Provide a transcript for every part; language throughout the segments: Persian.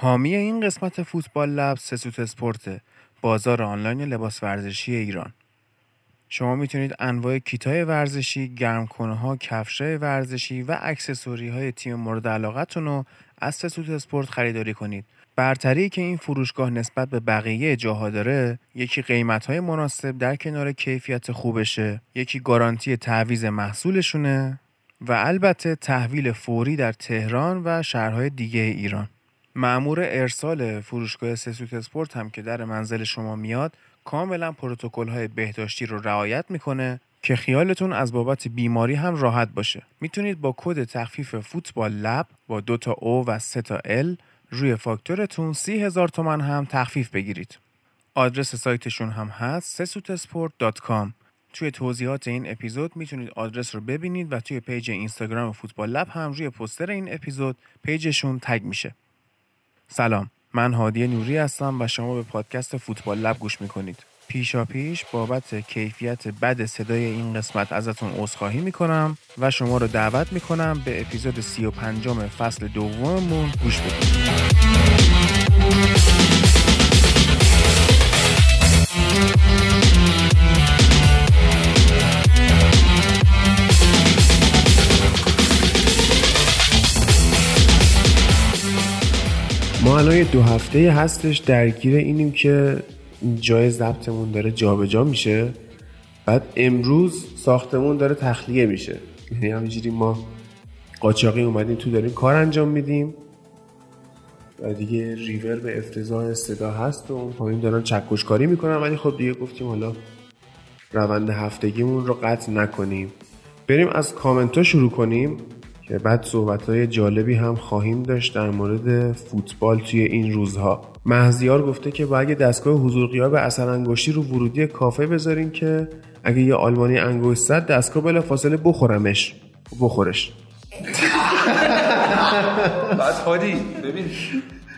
حامی این قسمت فوتبال لب سه‌سوت اسپورت بازار آنلاین لباس ورزشی ایران شما می‌تونید انواع کیتای ورزشی، گرمکن ها، کفشای ورزشی و اکسسوری های تیم مورد علاقتون رو از سه‌سوت اسپورت خریداری کنید. برتری که این فروشگاه نسبت به بقیه جاها داره یکی قیمت های مناسب در کنار کیفیت خوبشه یکی گارانتی تعویض محصولشونه و البته تحویل فوری در تهران و شهرهای دیگه ایران مامور ارسال فروشگاه سه‌سوت اسپورت هم که در منزل شما میاد کاملا پروتکل های بهداشتی رو رعایت می‌کنه که خیالتون از بابت بیماری هم راحت باشه. می‌تونید با کد تخفیف فوتبال لب با دو تا او و سه تا ال روی فاکتورتون سی هزار تومن هم تخفیف بگیرید. آدرس سایتشون هم هست sesutesport.com توی توضیحات این اپیزود می‌تونید آدرس رو ببینید و توی پیج اینستاگرام فوتبال لب هم روی poster این اپیزود پیجشون تگ میشه. سلام. من هادی نوری هستم و شما به پادکست فوتبال لب گوش می‌کنید. پیشا پیش بابت کیفیت بد صدای این قسمت ازتون عذرخواهی می‌کنم و شما رو دعوت می‌کنم به اپیزود 35 فصل دوممون گوش بدید. ما الان دو هفته هستش درگیر اینیم که جای ضبطمون داره جابجا جا میشه. بعد امروز ساختمون داره تخلیه میشه. یعنی همینجوری ما قاچاقی اومدیم تو داریم کار انجام میدیم. و دیگه ریور به افتضاح صدا هست و اون پایین دارن چکش کاری می‌کنن. ولی خب دیگه گفتیم حالا روند هفتگیمون رو قطع نکنیم. بریم از کامنت ها شروع کنیم. که بعد صحبت های جالبی هم خواهیم داشت در مورد فوتبال توی این روزها. مهزیار گفته که با اگه دستگاه حضور غیاب اثر انگشتی رو ورودی کافه بذارین که اگه یه آلمانی انگشت زد دستگاه بلا فاصله بخورمش. بخورش. بعد هادی ببین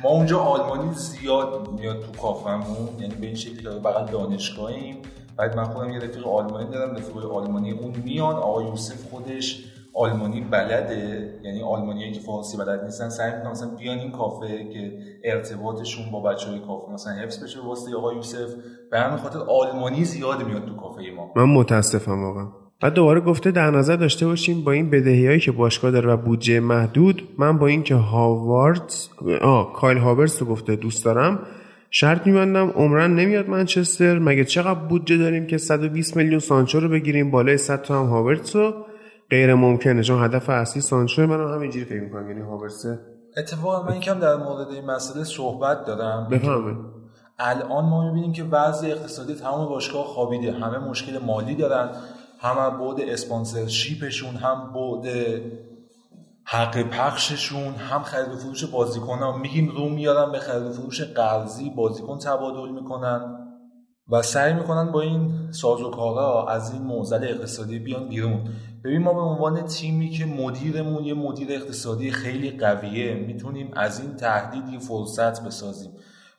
ما اونجا آلمانی زیاد میاد تو کافمون یعنی به این شکلی که بغل دانشگاهیم. بعد من خودم یه رفیق آلمانی دارم رفیق آلمانی اون میان آقا یوسف خودش. آلمانی بلده؟ یعنی آلمانی که فارسی بلد نیستن. سعی می‌کنن مثلا بیان این کافه که ارتباطشون با بچه های کافه مثلا حفظ بشه. واسه آقا یوسف. به همین خاطر آلمانی زیاد میاد تو کافه ما. من متاسفم واقعا. بعد دوباره گفته در نظر داشته باشیم با این بدهی هایی که باشگاه داره و بودجه محدود من با اینکه هاوارد آه کایل هاورز رو گفته دوست دارم شرط میبندم عمرن نمیاد منچستر. مگه چقدر بودجه داریم که 120 میلیون سانچو رو بگیریم؟ بالای 100 تا هم هاورتس رو. غیر ممکنه چون هدف اصلی سانچو من همینجوری فکر می‌کنم یعنی هاورسه. اتفاقا من یکم در مورد این مسئله صحبت دارم. بفهمه الان ما می‌بینیم که وضع اقتصادی تمام باشگاه خوابیده. همه مشکل مالی دارن. هم بود اسپانسرشیپشون هم بود حق پخششون هم خرید و فروش بازیکن ها میگیم رو میارن به خرید و فروش قرضی. بازیکن تبادل می‌کنن. و سعی می‌کنن با این سازوکارا از این موزل اقتصادی بیان بیرون. ببین ما به عنوان تیمی که مدیرمون یه مدیر اقتصادی خیلی قویه می‌تونیم از این تهدید یه فرصت بسازیم.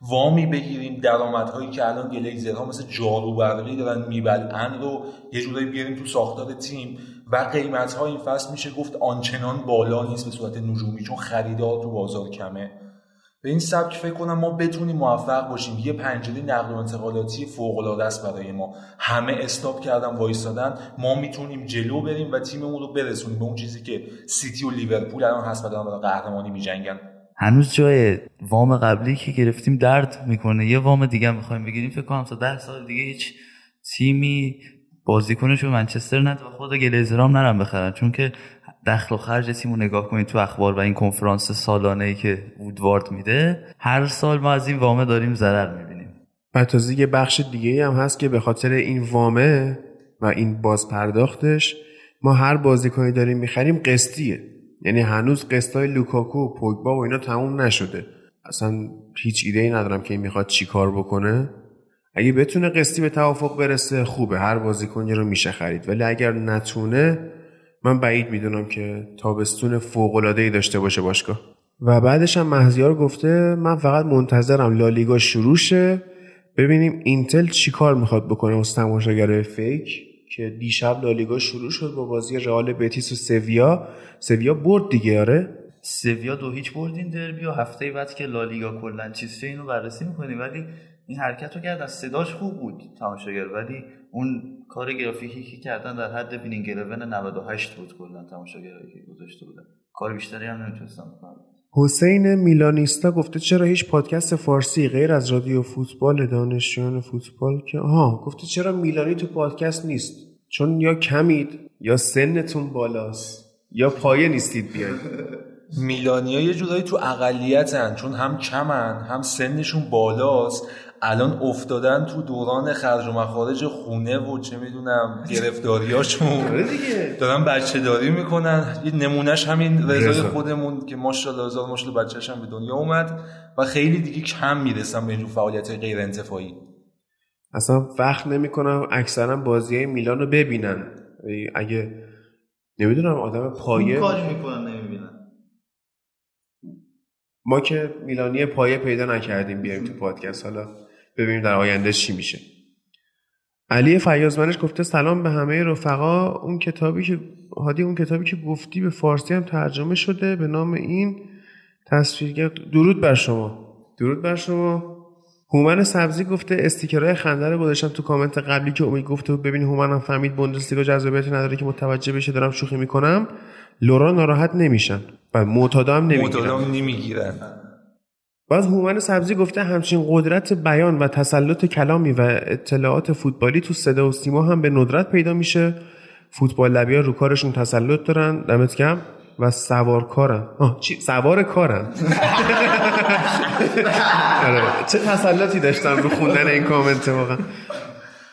وامی بگیریم درآمدهایی که الان گلیزرها مثل جارو برقی دارن میبلعن رو یه جورایی بیاریم تو ساختار تیم و قیمت ها این فصل میشه گفت آنچنان بالا نیست به صورت نجومی چون خریدار تو بازار کمه. به این سبک فکر کنم ما بتونیم موفق باشیم. یه پنجره نقل و انتقالاتی فوق العاده است برای ما. همه استاپ کردن وایستادن ما می‌تونیم جلو بریم و تیممون رو برسونیم به اون چیزی که سیتی و لیورپول الان هست دارن برای قهرمانی میجنگن. هنوز جای وام قبلی که گرفتیم درد می‌کنه. یه وام دیگه می‌خوایم بگیریم. فکر کنم تا ده سال دیگه هیچ تیمی بازیکنش منچستر نده و خود گلیزرام نرم بخرن. چون که دخل و خرج تیمو نگاه کنید تو اخبار و این کنفرانس سالانه ای که وودوارد میده هر سال ما از این وامه داریم ضرر می‌بینیم. و تازه یه بخش دیگه هم هست که به خاطر این وامه و این باز پرداختش ما هر بازیکنی داریم می‌خریم قسطیه. یعنی هنوز قسطای لوکاکو و پوگبا و اینا تموم نشده. اصلا هیچ ایده ای ندارم که این می‌خواد چی کار بکنه. اگه بتونه قسطی به توافق برسه خوبه. هر بازیکنی رو میشه خرید. ولی اگر نتونه من بعید می‌دونم که تابستون فوق العاده ای داشته باشه باشگاه. و بعدش هم مهزیار گفته من فقط منتظرم لالیگا شروع شه. ببینیم اینتل چی کار می‌خواد بکنه از تماشاگر fake که دیشب لالیگا شروع شد با بازی رئال بتیس و سویا. سویا برد دیگه آره. سویا دو هیچ برد این دربی و هفته بعد که لالیگا کلا چیز اینو بررسی می‌کنیم ولی این حرکت رو کرد از صداش خوب بود تماشاگر. ولی اون کار گرافیکی که کردن در حد Winning Eleven 98 بود کلا تماشاگرایی که گذاشته بودن. کار بیشتری هم نمی‌تونستم بکنم. حسین میلانیستا گفته چرا هیچ پادکست فارسی غیر از رادیو فوتبال دانشجویان فوتبال که آها گفته چرا میلانی تو پادکست نیست؟ چون یا کمید یا سنتون بالاست یا پایه نیستید بیاید. میلانیا یه جورایی تو اقلیتن چون هم کمن هم سنشون بالاست. الان افتادن تو دوران خرج و مخارج خونه و چه می‌دونم گرفتاریاشون. آره دارن بچه داری می‌کنن. یه نمونهش همین رضای خودمون که ماشاءالله هزار ماشاءالله بچهش هم به دنیا اومد و خیلی دیگه کم می‌رسن به اینجور فعالیت غیر انتفاعی اصلا وقت نمی‌کنم اکثرا بازی های میلان رو ببینن. اگه نمی‌دونم آدم پایه کاری می‌کنن نمی‌بینن. ما که میلانی پایه پیدا نکردیم بیایم تو پادکست. حالا ببینیم در آینده چی میشه. علی فیازمنش گفته سلام به همه رفقا. اون کتابی که هادی اون کتابی که گفتی به فارسی هم ترجمه شده به نام این تصویرگر درود بر شما. درود بر شما. هومن سبزی گفته استیکرهای خنده رو گذاشتم تو کامنت قبلی که امید گفته ببین هومن هم فهمید بوندسلیگا جذابیتی نداره که متوجه بشه دارم شوخی می‌کنم. لورا ناراحت نمیشن و معتادا هم نمی‌گیرن. باز هومن سبزی گفته همچین قدرت بیان و تسلط کلامی و اطلاعات فوتبالی تو صدا و سیما هم به ندرت پیدا میشه. فوتبال لبی رو کارشون تسلط دارن. دمت کم و سوار کارن. آه چی؟ سوار کارن. آره. چه تسلطی داشتم به خوندن این کامنت واقعا.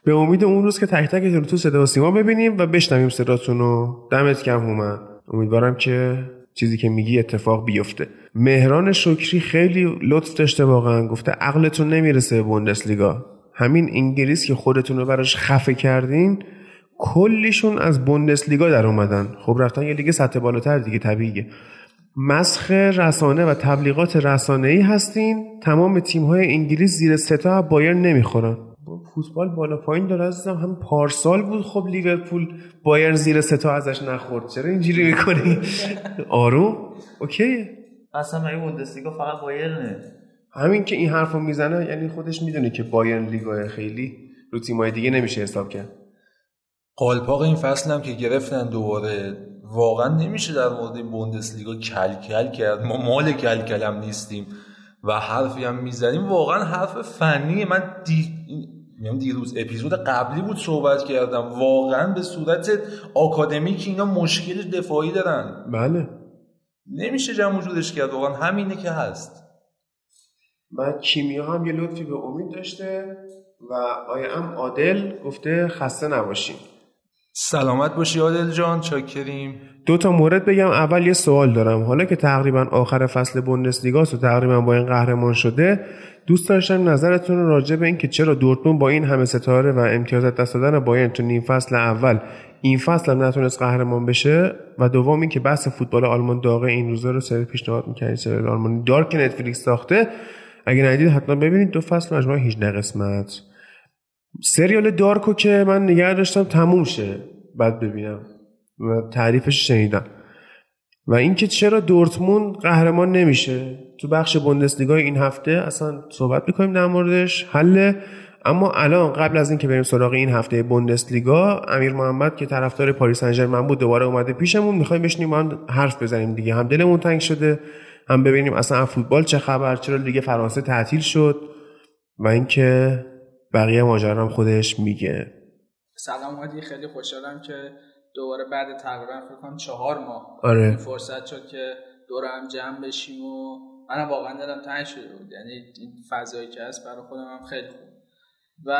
به امید اون روز که تک تکتون تو صدا و سیما ببینیم و بشنویم صداتون رو. دمت کم هومن. امیدوارم که چیزی که میگی اتفاق بیفته. مهران شکری خیلی لطف داشته واقعا. گفته عقلتون نمی‌رسه به بوندسلیگا. همین انگلیس که خودتون رو براش خفه کردین کلیشون از بوندسلیگا در اومدن. خب رفتن یه لیگ سطح بالاتر دیگه طبیعیه. مسخ رسانه و تبلیغات رسانه ای هستین. تمام تیم های انگلیس زیر سه تا بایرن نمی‌خورن. فوتبال بالا پایین داره عزیزم. هم پارسال بود خب لیورپول بایرن زیر سه تا ازش نخورد. چرا اینجوری می‌کنی؟ آروم okay اصلا این بوندسلیگا فقط بایرنه. همین که این حرفو می‌زنه یعنی خودش می‌دونه که بایرن لیگای خیلی رو تیمای دیگه نمیشه حساب کرد. قالپاق این فصل هم که گرفتن دوباره واقعا نمیشه در مورد بوندسلیگا کلکل کرد. ما مال کلکل هم نیستیم و حرفی هم می‌زنیم. واقعا حرف فنیه. من دی... میگم دیروز اپیزود قبلی بود صحبت کردم. واقعا به صورت آکادمیک اینا مشکل دفاعی دارن. بله. نمیشه جمع جورش کرد. واقعا همینه که هست. بعد کیمیا هم یه لطفی به امید داشته و آیا ام عادل گفته خسته نباشیم. سلامت باشی عادل جان. چاکریم. دو تا مورد بگم. اول یه سوال دارم. حالا که تقریبا آخر فصل بوندسلیگاست و تقریبا با این قهرمان شده دوست داشتم نظرتون راجع به این که چرا دورتموند با این همه ستاره و امتیازات دست دادن بایرن تو نیم فصل اول این فصل هم نتونست قهرمان بشه؟ و دوم این که بحث فوتبال آلمان داغه این روزا رو سری پیشنهاد می‌کنید سری آلمانی دار که نتفلیکس ساخته. اگه ندید حتما ببینید. دو فصل مجموعه 18 قسمت. سریال دارکو که من نگه داشتم تموم شه بعد ببینم. و تعریفش شنیدم. و اینکه چرا دورتموند قهرمان نمیشه؟ تو بخش بوندسلیگا این هفته اصلا صحبت می‌کنیم در موردش حل. اما الان قبل از اینکه بریم سراغ این هفته بوندسلیگا امیر محمد که طرفدار پاریس سن بود دوباره اومده پیشمون. می‌خوایم بشینیم هم حرف بزنیم دیگه. هم دلمون تنگ شده هم ببینیم اصلا فوتبال چه خبر چرا لیگ فرانسه تعطیل شد و اینکه بقیه ماجرا هم خودش میگه. سلام هادی خیلی خوشحالم که دوباره بعد تقریبا فکر کنم چهار ماه آره. فرصت شد که دور هم جمع بشیم و منم واقعا دلم تنگ شده بود یعنی این فضایی که هست برای خودم هم خیلی خوب و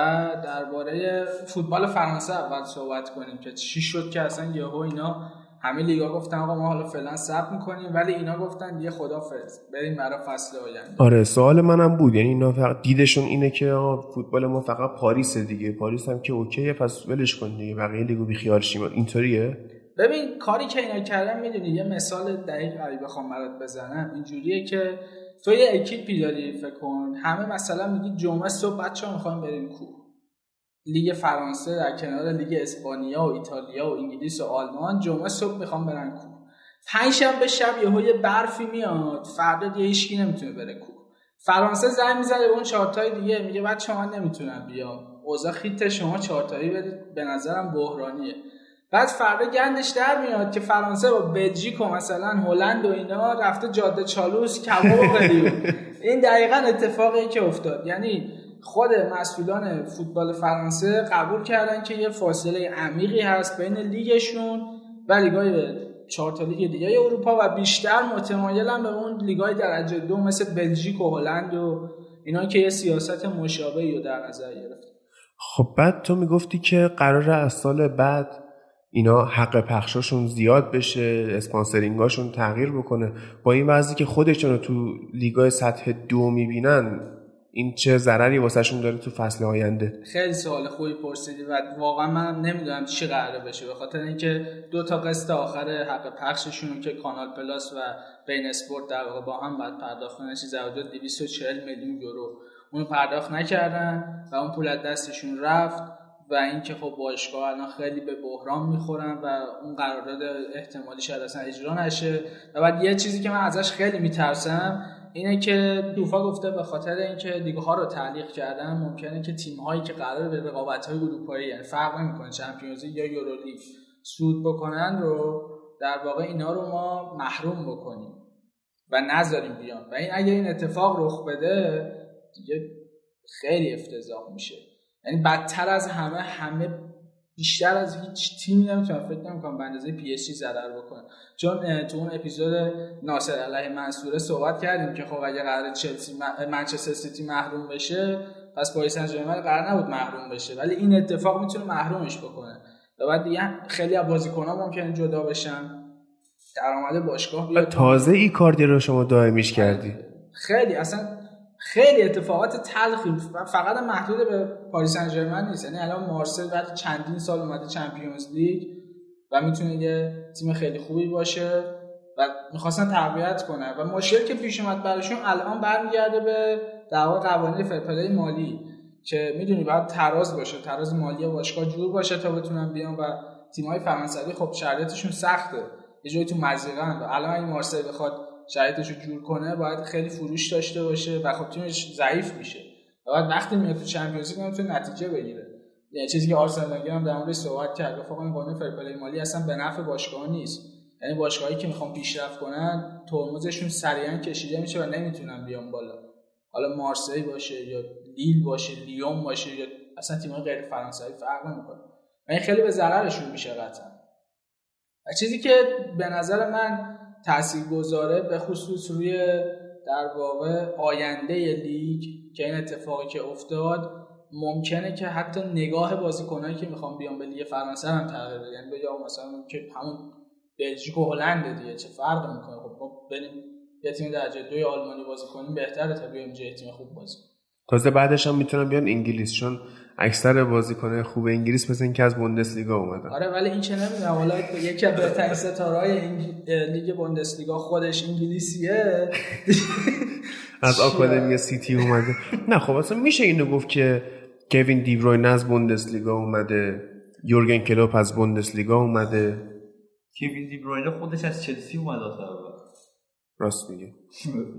درباره فوتبال فرانسه اول صحبت کنیم که چی شد که اصلا یهو اینا همه لیگا گفتن آقا ما حالا فعلا صبر می‌کنیم ولی اینا گفتن یه خدافظ. بریم برای فصل آینده. آره سوال منم بود. یعنی اینا فقط دیدشون اینه که فوتبال ما فقط پاریس دیگه. پاریس هم که اوکیه پس ولش کن دیگه. بقیه لیگو بی خیال شیم. اینطوریه؟ ببین کاری که اینا کردن می‌دونی یه مثال دقیق اگه بخوام برات بزنم. اینجوریه که تو یه اکیپی داری فکر کن. همه مثلا میگی جمعه صبح بچه‌ها می‌خوایم بریم کوه. لیگ فرانسه در کنار لیگ اسپانیا و ایتالیا و انگلیس و آلمان جمعه صبح می‌خوام برن کوه. پنج‌شنبه شب یهو یه برفی میاد. فردا دیگه هیچکی نمی‌تونه بره کوه فرانسه زنگ می‌زنه به اون چهارتای دیگه. میگه بچه‌ها من نمی‌تونم بیام. اوضاع خیت شما چهارتایی برید. به نظرم بحرانیه. بعد فردا گندش در میاد که فرانسه با بلژیک و مثلا هلند و اینا رفته جاده چالوس کباب این دقیقا اتفاقی که افتاد. یعنی خود مسئولان فوتبال فرانسه قبول کردن که یه فاصله عمیقی هست بین لیگشون و لیگای چهار تا لیگ دیگه اروپا و بیشتر متمایلن به اون لیگای درجه دو مثل بلژیک و هلند و اینا که یه سیاست مشابهی رو در نظر گرفت. خب بعد تو می‌گفتی که قرار از سال بعد اینا حق پخشاشون زیاد بشه اسپانسرینگاشون تغییر بکنه. با این وضعی که خودشون رو تو لیگای سطح دو می‌بینن این چه ضرری واسهشون داره تو فصل آینده؟ خیلی سوال خوبی پرسیدی و واقعا من نمی‌دونم چی قراره بشه. به خاطر اینکه دو تا قسط آخر حق پخششون که کانال پلاس و بین اسپورت در واقع با هم بعد پرداخت کنن چیز 240 میلیون یورو. اون پرداخت نکردن و اون پول دستشون رفت و اینکه خب باشگاه الان خیلی به بحران می‌خورن و اون قرارداد احتمالی شاید اصلا اجرا نشه. و بعد یه چیزی که من ازش خیلی میترسم اینه که دوفا گفته به خاطر اینکه لیگ ها رو تعلیق کردن ممکنه که تیم هایی که قرار به رقابت های اروپایی یعنی فرق نمی‌کنه چمپیونز یا یورولیگ سود بکنن رو در واقع اینا رو ما محروم بکنیم و نذاریم بیان. و این اگه این اتفاق رخ بده دیگه خیلی افتضاح میشه. یعنی بدتر از همه همه بیشتر از هیچ تیمی نمی‌تونم فکر نمی‌کنم به اندازه پی اس جی ضرر بکنه. چون تو اون اپیزود ناصر علیه منصور صحبت کردیم که خب اگه قرار چلسی منچستر سیتی محروم بشه پس پاریس سن ژرمن قرار نبود محروم بشه. ولی این اتفاق می‌تونه محرومش بکنه. و بعد دیگه خیلی از بازیکن‌ها ممکنه جدا بشن. درآمد باشگاه بیاد. تازه ایکاردی رو شما دائمیش کردی. خیلی. اصلا خیلی اتفاقات تلخی فقط محدود به پاریس سن نیست. یعنی الان مارسل بعد چندین سال اومده چمپیونز لیگ و می‌تونه یه تیم خیلی خوبی باشه و می‌خواستن تقویت کنه و مشکل که پیش اومد براشون الان برمیگرده به دعوا قوانین فرپلی مالی که می‌دونی باید تراز باشه. تراز مالی باشگاه جور باشه تا بتونن بیان و تیم‌های فرانسوی خب شرایطشون سخته. یه جایی تو مزیقن و الان این مارسل بخواد شرایطش رو جور کنه باید خیلی فروش داشته باشه و خب تیمش ضعیف میشه. و بعد وقتی میاد تو چمپیونز لیگ نتیجه بگیره. یعنی چیزی که آرسنال هم در موردش صحبت کرد گفت این قانون فرپلی مالی اصلا به نفع باشگاه نیست. یعنی باشگاهایی که می‌خوان پیشرفت کنن ترمزشون سریعا کشیده میشه و نمی‌تونن بیان بالا. حالا مارسی باشه یا لیل باشه لیون باشه یا اصلا تیم غیر فرانسوی فرق نمی‌کنه. و این خیلی به ضررشون میشه قطعا. و چیزی که به نظر من تأثیر گذاره به خصوص روی در واقع آینده لیگ که این اتفاقی که افتاد ممکنه که حتی نگاه بازیکنایی که می‌خوام بیان به لیگ فرانسه هم تغییر بده یعنی بگم مثلا که همون بلژیک و هلند دیگه چه فرق می‌کنه؟ خب بریم یه تیم درجه دوی آلمانی بازی کنیم بهتره تا بیایم جای تیم خوب بازی تازه بعدش هم می‌تونن بیان انگلیس چون اکثر بازیکن‌های خوب انگلیس مثل اینکه از بوندسلیگا اومدن. آره ولی این چه نمی‌دونم حالا یکی از بهترین ستاره‌های لیگ بوندسلیگا خودش انگلیسیه. از آکادمی سیتی اومده. نه خب اصلا میشه اینو گفت که کوین دیبروین از بوندسلیگا اومده یورگن کلوپ از بوندسلیگا اومده. کوین دیبروین خودش از چلسی اومده راست میگه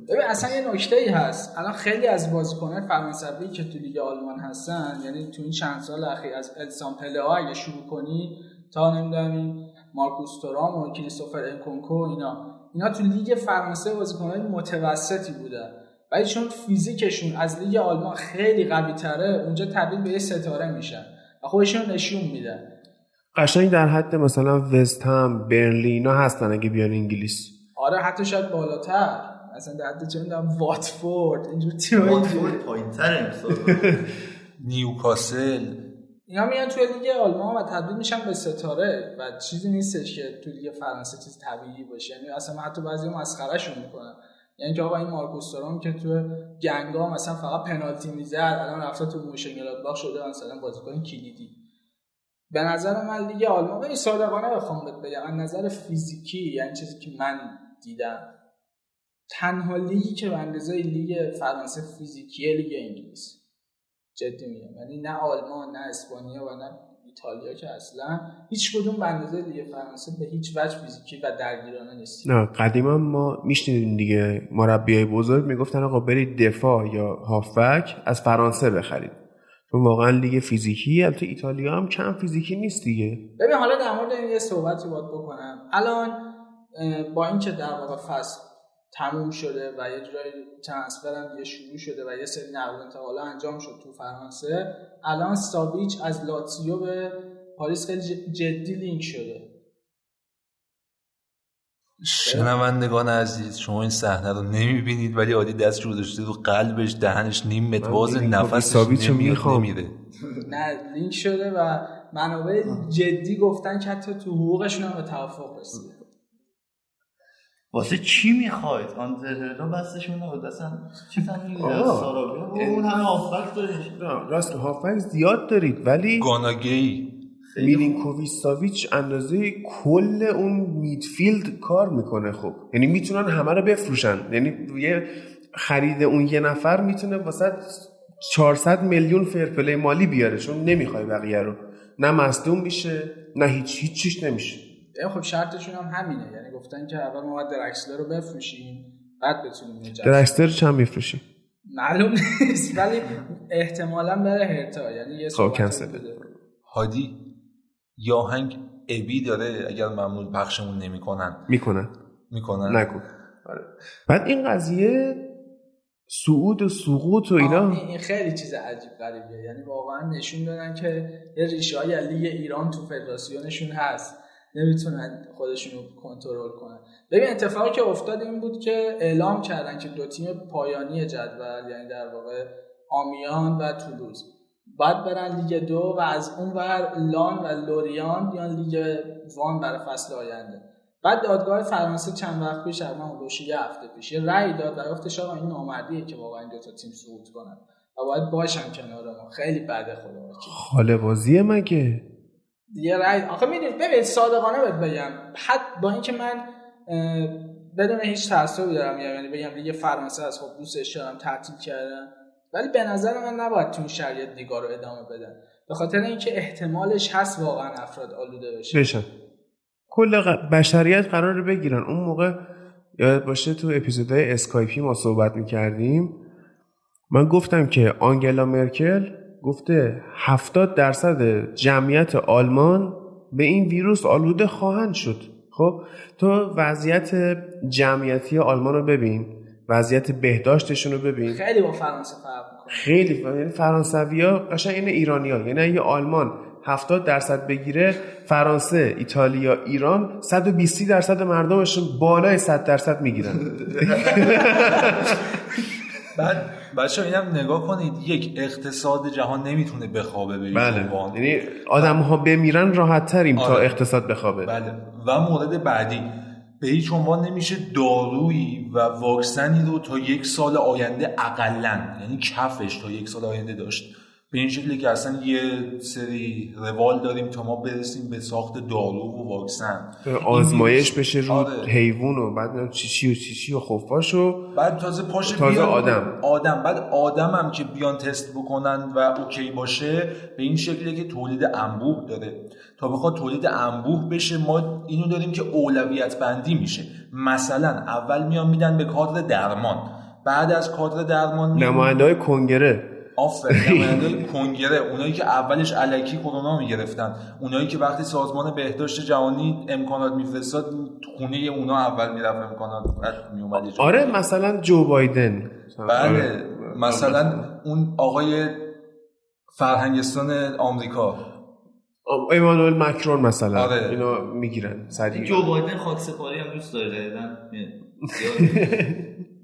ببین اصلا یه نکته ای هست. الان خیلی از بازیکنان فرانسوی که تو لیگ آلمان هستن یعنی تو این چند سال اخیر از آلاسان پلئا اگه شروع کنی تا نمی‌دونم این مارکوس تورام و کریستوفر انکونکو اینا. اینا تو لیگ فرانسه بازیکنان متوسطی بودن ولی چون فیزیکشون از لیگ آلمان خیلی قوی تره اونجا تبدیل به یه ستاره میشن و خودشون نشون میدن. قشنگ در حد مثلا وست هم برنلیا هستن اگه بیان انگلیس. آره حتی شاید بالاتر. مثلا در حد چه می‌دونم واتفورد اینجور تیمایی واتفورد پایینتر امسال. نیوکاسل. اینا میان توی لیگ آلمان و تبدیل میشن به ستاره و چیزی نیستش که توی لیگ فرانسه چیز طبیعی باشه. یعنی اصلا حتی بعضی مسخرهشون می‌کنن یعنی که آقا این مارکوس تورام که تو گنگان مثلا فقط پنالتی می‌زد الان رفته تو مونشن‌گلادباخ شده مثلا بازیکن کلیدی. به نظر من لیگ آلمان این صادقانه بخوام بگم. از نظر فیزیکی یعنی چیزی که من دیدم. تنها لیگی که به اندازه لیگ فرانسه فیزیکیه لیگ انگلیس. جدی میگم. یعنی نه آلمان نه اسپانیا و نه ایتالیا که اصلا هیچ کدوم به اندازه لیگ فرانسه به هیچ وجه فیزیکی و درگیرانه نیست نه قدیما ما میشنیدیم دیگه مربیای بزرگ می‌گفتن آقا برید دفاع یا هافبک از فرانسه بخرید. چون واقعا لیگ فیزیکی البته ایتالیا هم کم فیزیکی نیست دیگه. ببین حالا در مورد این یه صحبتی باید بکنم. الان با اینکه در واقع فصل تموم شده و یه جورایی ترانسفر هم دیگه شروع شده و یه سری نقل و انتقالا انجام شد تو فرانسه الان ساویچ از لاتسیو به پاریس خیلی جدی لینک شده. شنوندگان عزیز شما این صحنه رو نمی‌بینید ولی عادی دست رو گذاشته رو قلبش دهنش نیم متواز نفسش نمیاد نمیره. نه لینک شده و منابع جدی گفتن که حتی تو حقوقشون هم به توافق رسیده. واسه چی می‌خواید؟ آنترهرا بستشون نبود اصلا چیز هم اون همه هافبک دارید راست هافبک زیاد دارید ولی گاناگی میلینکوویچ ساویچ اندازه کل اون میدفیلد کار می‌کنه خب. یعنی می‌تونن همه رو بفروشن. یعنی یه خرید اون یه نفر می‌تونه واسه 400 میلیون فرپلی مالی بیاره چون نمی‌خوای بقیه رو. نه مصدوم میشه نه هیچ هیچ چیش نمیشه. خب شرطشون هم همینه. یعنی گفتن که اول ما باید درکسلر رو بفروشیم بعد بتونیم درکسلر چند میفروشیم؟ معلوم نیست ولی احتمالا بره هرتا. یعنی یه خب کنسل هادی یا هنگ ابی داره اگر ممنون پخشمون نمی‌کنن. می‌کنن. می‌کنن؟ نکن. آره. بعد این قضیه سعود و سقوط و اینا. این خیلی چیز عجیب غریبیه. یعنی واقعا نشون دادن که یه ریشه های لیگ ایران تو فدراسیونشون هست. نمی‌تونن خودشون رو کنترل کنن. ببین اتفاقی که افتاد این بود که اعلام کردن که دو تیم پایانی جدول یعنی در واقع آمیان و تولوز. باید برن لیگ دو و از اون ور لان و لوریان بیان لیگ وان برای فصل آینده. بعد دادگاه فرانسه چند وقت پیش از من یه هفته پیش یه رأی داد و گفتش آقا این نامردیه که واقعا دو تا تیم صعود کنن. و باید باشن کنار ما. خیلی بده خدا خاله بازیه مگه؟ یه رأی آخه می‌دونید ببین صادقانه بهت بگم. حد با اینکه من بدون هیچ تعصبی دارم یعنی بگم لیگ فرانسه از خب دوستش دارم تعطیل کردم. ولی به نظر من نباید تو شرایط دیگه رو ادامه بدن. به خاطر اینکه احتمالش هست واقعا افراد آلوده بشه. بشن. کل بشریت قرار بگیرن. اون موقع یاد باشه تو اپیزودهای اسکایپی ما صحبت می‌کردیم. من گفتم که آنگلا مرکل گفته 70 درصد جمعیت آلمان به این ویروس آلوده خواهند شد. خب تو وضعیت جمعیتی آلمان رو ببین وضعیت بهداشتشون رو ببین. خیلی با فرانسه فرق می‌کنه. خیلی یعنی فرانسوی ها قشنگ این ایرانی ها یعنی اگه آلمان 70 درصد بگیره فرانسه ایتالیا ایران 120 درصد مردمشون بالای 100 درصد می‌گیرن. بعد بچه اینم نگاه کنید یک اقتصاد جهان نمی‌تونه بخوابه به بله. یعنی آدم ها بمیرن راحت تریم تا آره. اقتصاد بخوابه. بله. و مورد بعدی به هیچ عنوان نمیشه دارویی و واکسنی رو تا یک سال آینده اقلا یعنی کفش تا یک سال آینده داشت. به این شکلی که اصلا یه سری روال داریم تا ما برسیم به ساخت دارو و واکسن. آزمایش بشه رو آره. حیوان و بعد چیشی و چیشی و خفاش و بعد تازه پاش تازه آدم. آدم. بعد آدم هم که بیان تست بکنن و اوکی باشه به این شکلی که تولید انبوه داره. تا بخواد تولید انبوه بشه ما اینو داریم که اولویت بندی میشه. مثلا اول میان میدن به کادر درمان. بعد از کادر درمان نماینده های کنگره. آفرین. نماینده کنگره اونایی که اولش علکی کرونا می‌گرفتن اونایی که وقتی سازمان بهداشت جهانی امکانات میفرستاد خونه اونا اول می‌رفت امکانات میومد آره مثلا جو بایدن. بله آره. مثلا اون آقای فرهنگستان آمریکا. ایمانوئل مکرون مثلا. آره. اینا می‌گیرن سریع. جو بایدن خاک سپاری هم دوست داره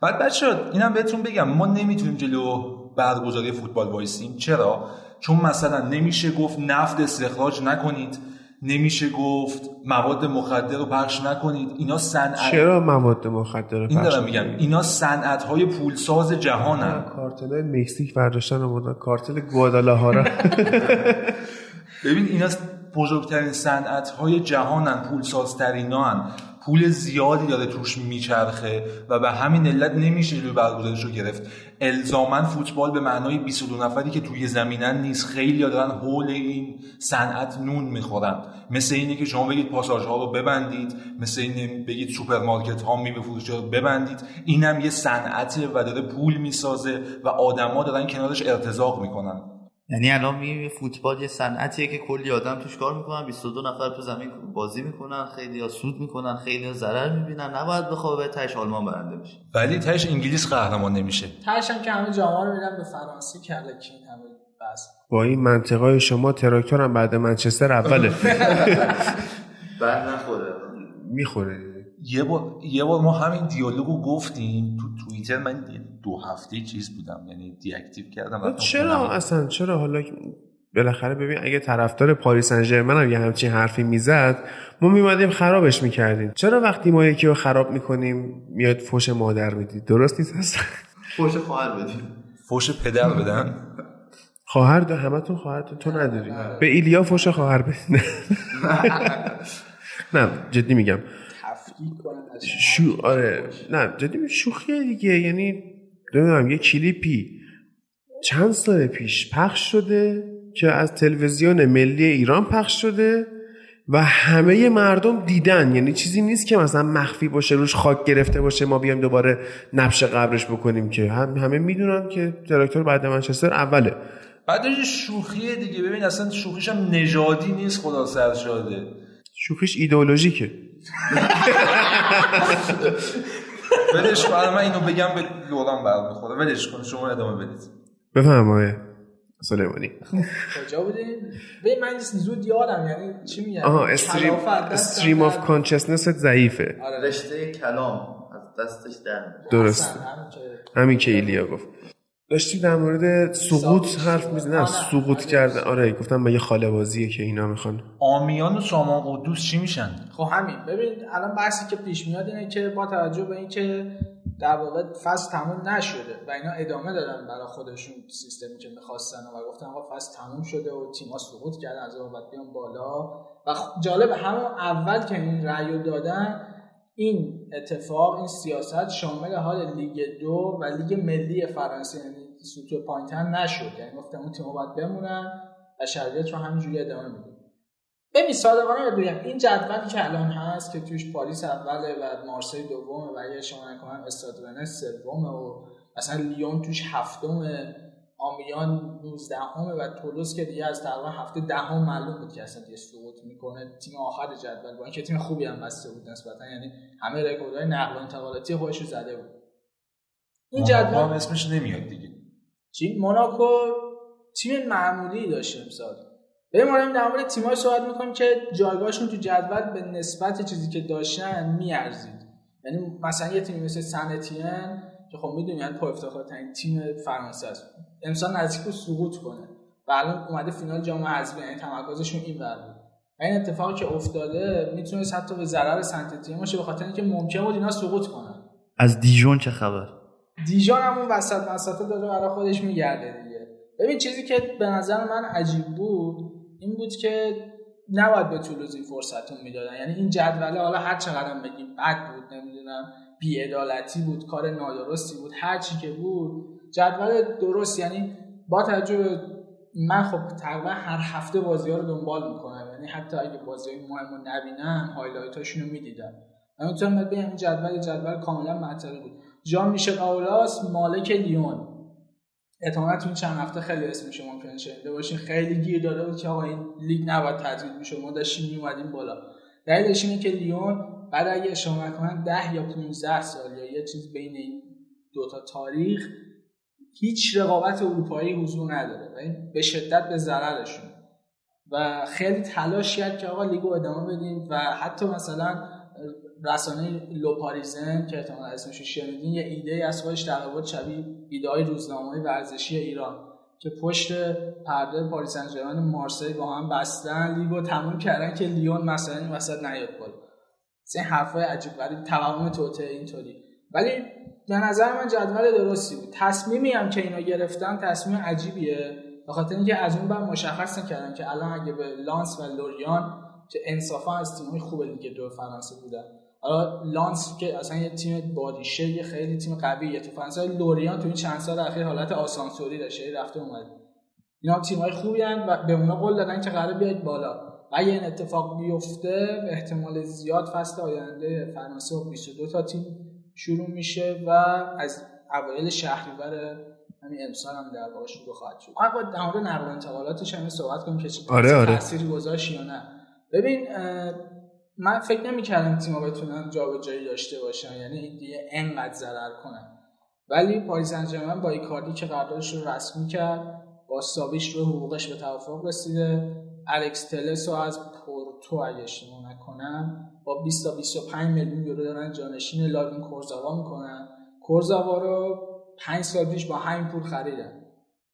بعد بچه اینم بهتون بگم ما نمی‌تونیم جلو برگزاری فوتبال وایسیم. چرا؟ چون مثلا نمیشه گفت نفت استخراج نکنید. نمیشه گفت مواد مخدر رو پخش نکنید. اینا صنعت چرا مواد مخدر رو این دارم میگم. اینا صنعت های پولساز جهانن. کارتل مکزیک برداشتن آوردن کارتل گوادالاهارا ببین اینا بزرگترین صنعت های جهانن پولسازترین هن پول زیادی داره توش میچرخه و به همین علت نمیشه جلوی برگزاریش رو گرفت. الزاما فوتبال به معنای 22 نفری که توی زمینن نیست. خیلی دارن حول این صنعت نون می‌خورن. مثل اینه که شما بگید پاساژ ها رو ببندید. مثل اینه بگید سوپرمارکت ها میوه فروشی رو ببندید. اینم یه صنعته و داره پول می‌سازه و آدما دارن کنارش ارتزاق می‌کنن. یعنی الان می فوتبال یه صنعتیه که کلی آدم توش کار می‌کنن. 22 نفر تو زمین بازی می‌کنن خیلی ها سود می‌کنن خیلی ها ضرر می‌بینن. نباید بخوابه تهش آلمان برنده بشه. ولی تهش انگلیس قهرمان نمیشه. تهش هم که همه جاما رو میدن به فرانسه کلکین همه بس با این منطقای شما تراکتور هم بعد منچستر اوله. بعد نخوره. می‌خوره. یه بار یه بار ما همین دیالوگو گفتیم تو توییتر. من دو هفته چیز بودم یعنی دیاکتیو کردم چرا اصلا؟ چرا حالا بالاخره ببین اگه طرفدار پاریس سن ژرمن هم یه همچین حرفی می‌زد ما میمدیم خرابش می‌کردیم. چرا وقتی ما یکی رو خراب می‌کنیم میاد فوش مادر می‌دید؟ درست نیست اصلا؟ فوش خواهر بدیم. فوش پدر بدن؟ خواهر دو همتون خواهر تو نداری. به ایلیا فوش خواهر بدین. نه. جدی میگم. شو آره. نه جدی شوخیه دیگه. یعنی نمی‌دونم یه کلیپی چند سال پیش پخش شده که از تلویزیون ملی ایران پخش شده و همه مردم دیدن. یعنی چیزی نیست که مثلا مخفی باشه روش خاک گرفته باشه ما بیایم دوباره نبش قبرش بکنیم که. هم همه می‌دونن که تراکتور بعد منچستر اوله. بعدش شوخیه دیگه. ببین اصلا شوخیش هم نژادی نیست خدا سر شده شوخیش ایدئولوژیکه. ولش کن. من اینو بگم به لوران برمیخوره ولش کن. شما ادامه بدید. بفرمایید سلیمانی. کجا بودیم به من زود یادم یعنی چی میگن آها استریم استریم اف کانشسنس ضعیفه. آره. رشته کلام. از دستش در درست. همین که ایلیا گفت. داشتیم در مورد سقوط حرف می‌زنیم نه سقوط کرده آره. گفتم به یه خاله بازیه که اینا می‌خوان. آمیان و سامان قدوس چی میشن؟ خب همین. ببین الان بحثی که پیش میاد اینه که با توجه به اینکه در واقع فصل تموم نشده و اینا ادامه دادن برای خودشون سیستمی که می‌خواستن و گفتن آقا فصل تموم شده و تیم‌ها سقوط کردن از اون بعد بیان بالا. و جالب همون اول که این رأی دادن این اتفاق این سیاست شامل حال لیگ دو و لیگ ملی فرانسه یعنی سوتو پایینتر نشد. یعنی گفتم اون تیم‌ها باید بمونن و شرایط رو همینجوری ادامه میدیم ببین صادقانه بگم این جدولی که الان هست که توش پاریس اوله و مارسی دومه و یه شما نکنم استاد رنس سومه و مثلا لیون توش هفتمه آمیان 19 همه و تولوس که دیگه از تقریبا هفته دهم ده معلوم بود که اصلا دیگه سقوط می‌کنه. تیم آخر جدول با اینکه تیم خوبی هم بسته بود نسبتا یعنی همه رکوردهای نقل و انتقالاتی خودش رو زده بود. این جدول اسمش نمیاد دیگه. چی؟ موناکو تیم معمولی داشت امسال. به ما در مورد تیم‌های صحبت می‌کنیم که جایگاهشون تو جدول به نسبت چیزی که داشتن میارزید. یعنی مثلا یه تیمی مثل سنتین که خب می‌دونید یعنی پر افتخارترین تیم فرانسه است. امسال نزدیک رو سقوط کنه. و الان اومده فینال جام حذفی یعنی تمرکزشون این ور بود. این اتفاقی که افتاده می‌تونه حتی به ضرر سنت تیم باشه به خاطر اینکه ممکن بود اینا سقوط کنن. از دیژون چه خبر؟ دیژون همون وسط وسط داره برای خودش میگرده دیگه. ببین چیزی که به نظر من عجیب بود این بود که نباید به تولوز این فرصتون می‌دادن. یعنی این جدوله حالا هر چقدر بگیم بد بود نمی‌دونم بیعدالتی بود کار نادرستی بود هر چی که بود جدول درست. یعنی با توجه من خب تقریبا هر هفته بازی ها رو دنبال می‌کنم. یعنی حتی اگه بازی های مهم رو نبینم highlight هاشون رو می‌دیدم. من می‌تونم بگم جدول جدول کاملا منطقی بود. جان میشل آولاس مالک لیون. احتمالا تو این چند هفته خیلی اسمش ممکنه شنیده باشین. خیلی گیر داده بود که آقا این لیگ نباید تجدید میشه. ما داشتیم میومدیم بالا. دلیلش اینه که لیون بعد اگه اشاره کنن 10 یا 15 سال یا یه چیز بین این دوتا تاریخ هیچ رقابت اروپایی حضور نداره و این به شدت به ضررشون. و خیلی تلاش کرد که آقا لیگو ادامه بدیم و حتی مثلا رسانه لوپاریزن که احتمال اسمش شنیدین یه ایده از خودش در شبیه ایده های ورزشی ایران که پشت پرده پاریس سن مارسی با هم بستن لیگو تموم کردن که لیون مثلا این وسط نیاد بالا. این حرفای عجیب غریب توهم توته اینطوری. ولی به نظر من جدول درستی بود. تصمیمی هم که اینا گرفتن تصمیم عجیبیه. به خاطر اینکه از اون بعد مشخص نکردن که الان اگه به لانس و لوریان که انصافا از تیم‌های خوب دیگه دو فرانسه بودن لانس که اصلا یه تیم بادیشه یه خیلی تیم قویه تو فرانسه لوریان تو این چند سال اخیر حالت آسانسوری داشته رفته اومده اینا تیمای خوبی هن و به اونا قول دادن که قرار بیاید بالا. اگه این اتفاق بیفته احتمال زیاد فصل آینده فرانسه با 22 تا تیم شروع میشه و از اوایل شهریور همین امسال هم در واقع شروع خواهد شد. با در مورد نقل و انتقالاتش هم صحبت کنیم که چه آره، آره. تأثیری گذاشت یا نه. ببین من فکر نمی‌کردم تیم‌ها بتونن جابجایی داشته باشن یعنی دیگه انقدر ضرر کنن. ولی پاریس سن با ایکاردی که قراردادش رو رسمی کرد با ساویش رو حقوقش به توافق رسیده. الکس تلس رو از پورتو اگه اشتباه نکنم با 20 تا 25 میلیون یورو دارن جانشین لاوین کورزاوا می‌کنن. کورزاوا رو 5 سال پیش با همین پول خریدن.